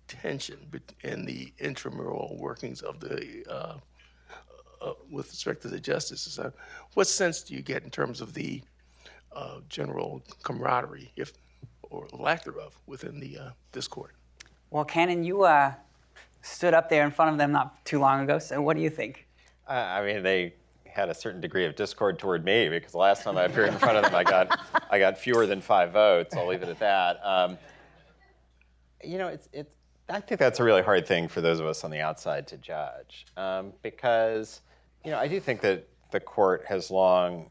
tension in the intramural workings of the uh, uh, with respect to the justices. Uh, what sense do you get in terms of the uh, general camaraderie, if or lack thereof, within the uh, this court? Well, Kannon, you uh, stood up there in front of them not too long ago. So, what do you think? I mean, they had a certain degree of discord toward me because the last time I appeared in front of them, I got I got fewer than five votes. I'll leave it at that. Um, you know, it's it's. I think that's a really hard thing for those of us on the outside to judge um, because you know I do think that the court has long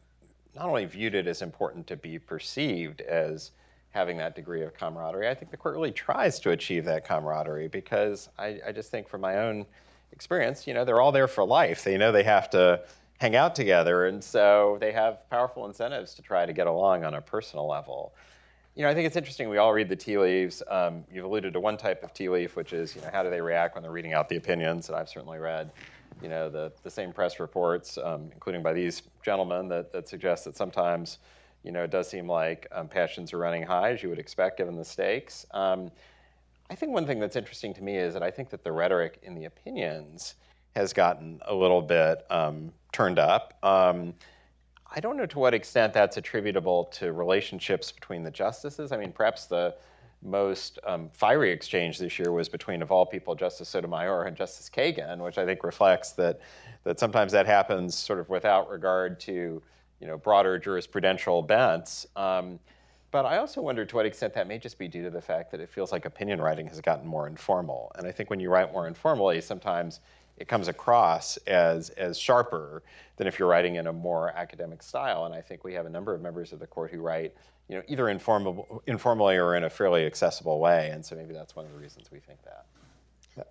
not only viewed it as important to be perceived as having that degree of camaraderie. I think the court really tries to achieve that camaraderie because I, I just think from my own experience, you know, they're all there for life. They know they have to hang out together, and so they have powerful incentives to try to get along on a personal level. You know, I think it's interesting. We all read the tea leaves. Um, you've alluded to one type of tea leaf, which is, you know, how do they react when they're reading out the opinions? And I've certainly read, you know, the, the same press reports, um, including by these gentlemen, that, that suggest that sometimes, you know, it does seem like um, passions are running high, as you would expect given the stakes. Um, I think one thing that's interesting to me is that I think that the rhetoric in the opinions has gotten a little bit um, turned up. Um, I don't know to what extent that's attributable to relationships between the justices. I mean, perhaps the most um, fiery exchange this year was between, of all people, Justice Sotomayor and Justice Kagan, which I think reflects that that sometimes that happens sort of without regard to you know broader jurisprudential bents. Um, but I also wonder to what extent that may just be due to the fact that it feels like opinion writing has gotten more informal. And I think when you write more informally, sometimes it comes across as, as sharper than if you're writing in a more academic style. And I think we have a number of members of the court who write you know, either informal, informally or in a fairly accessible way. And so maybe that's one of the reasons we think that.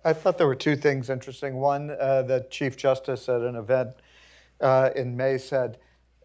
I thought there were two things interesting. One, uh, the Chief Justice at an event uh, in May said,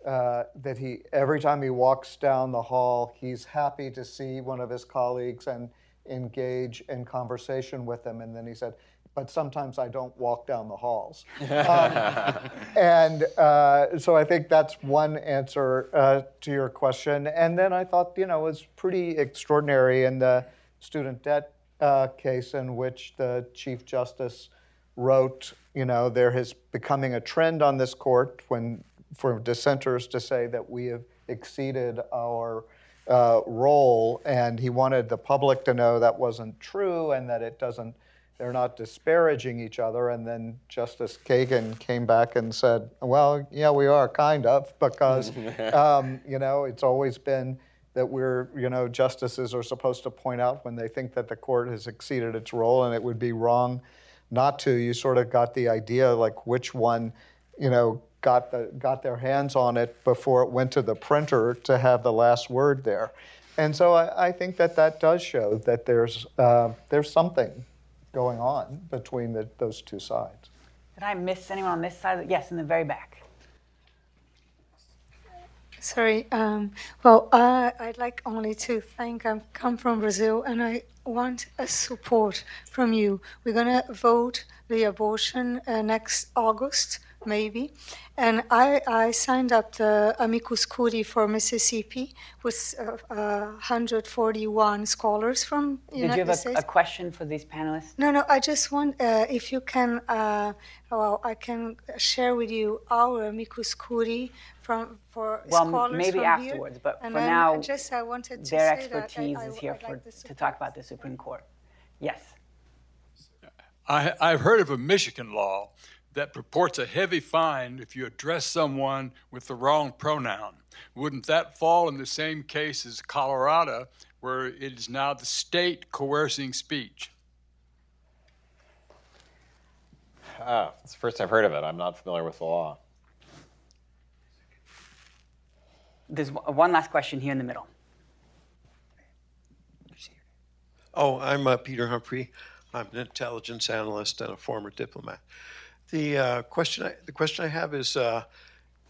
uh, that he every time he walks down the hall, he's happy to see one of his colleagues and engage in conversation with them. And then he said, but sometimes I don't walk down the halls. um, and uh, so I think that's one answer uh, to your question. And then I thought, you know, it was pretty extraordinary in the student debt uh, case in which the Chief Justice wrote, you know, there is becoming a trend on this court when for dissenters to say that we have exceeded our uh, role, and he wanted the public to know that wasn't true and that it doesn't. They're not disparaging each other. And then Justice Kagan came back and said, "Well, yeah, we are kind of because um, you know it's always been." that we're, you know, justices are supposed to point out when they think that the court has exceeded its role, and it would be wrong not to. You sort of got the idea, like which one, you know, got, the, got their hands on it before it went to the printer to have the last word there. And so I, I think that that does show that there's, uh, there's something going on between the, those two sides. Did I miss anyone on this side? Yes, in the very back. Sorry. Um, well, uh, I'd like only to thank. I come from Brazil, and I want a support from you. We're gonna vote the abortion uh, next August, maybe, and I, I signed up the amicus curiae for Mississippi with uh, uh, 141 scholars from Did you have a, States. a question for these panelists? No, no. I just want uh, if you can. Uh, well, I can share with you our amicus curiae from for Well, m- scholars maybe from afterwards, here. but and for then now, just I wanted to Their say that I- expertise I, is here for, like to talk about the Supreme Court. Yes. I, I've heard of a Michigan law that purports a heavy fine if you address someone with the wrong pronoun. Wouldn't that fall in the same case as Colorado, where it is now the state coercing speech? Oh, it's the first I've heard of it. I'm not familiar with the law. There's one last question here in the middle. Oh, I'm uh, Peter Humphrey. I'm an intelligence analyst and a former diplomat. The uh, question I, the question I have is, uh,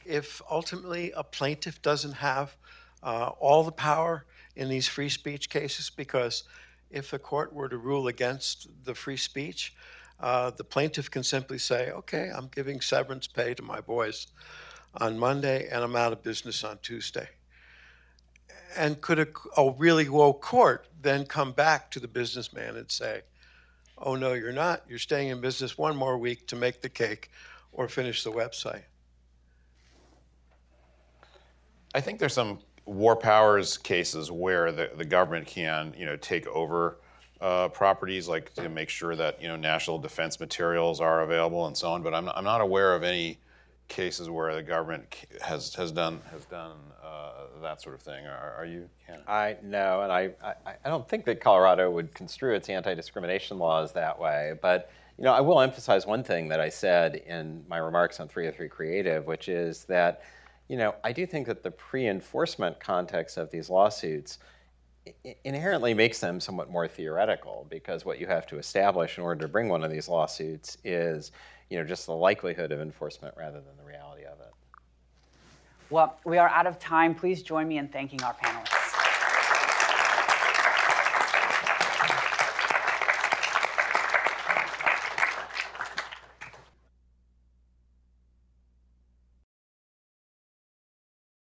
if ultimately a plaintiff doesn't have uh, all the power in these free speech cases, because if the court were to rule against the free speech, uh, the plaintiff can simply say, "Okay, I'm giving severance pay to my boys on Monday, and I'm out of business on Tuesday." And could a, a really woke court then come back to the businessman and say, oh, no, you're not. You're staying in business one more week to make the cake or finish the website? I think there's some war powers cases where the, the government can, you know, take over uh, properties, like to make sure that you know national defense materials are available and so on. But I'm I'm not aware of any cases where the government has has done has done uh, that sort of thing. Are, are you? Ken? I no, and I, I, I don't think that Colorado would construe its anti-discrimination laws that way. But you know, I will emphasize one thing that I said in my remarks on 303 Creative, which is that you know I do think that the pre-enforcement context of these lawsuits inherently makes them somewhat more theoretical because what you have to establish in order to bring one of these lawsuits is you know just the likelihood of enforcement rather than the reality of it. Well, we are out of time. Please join me in thanking our panelists.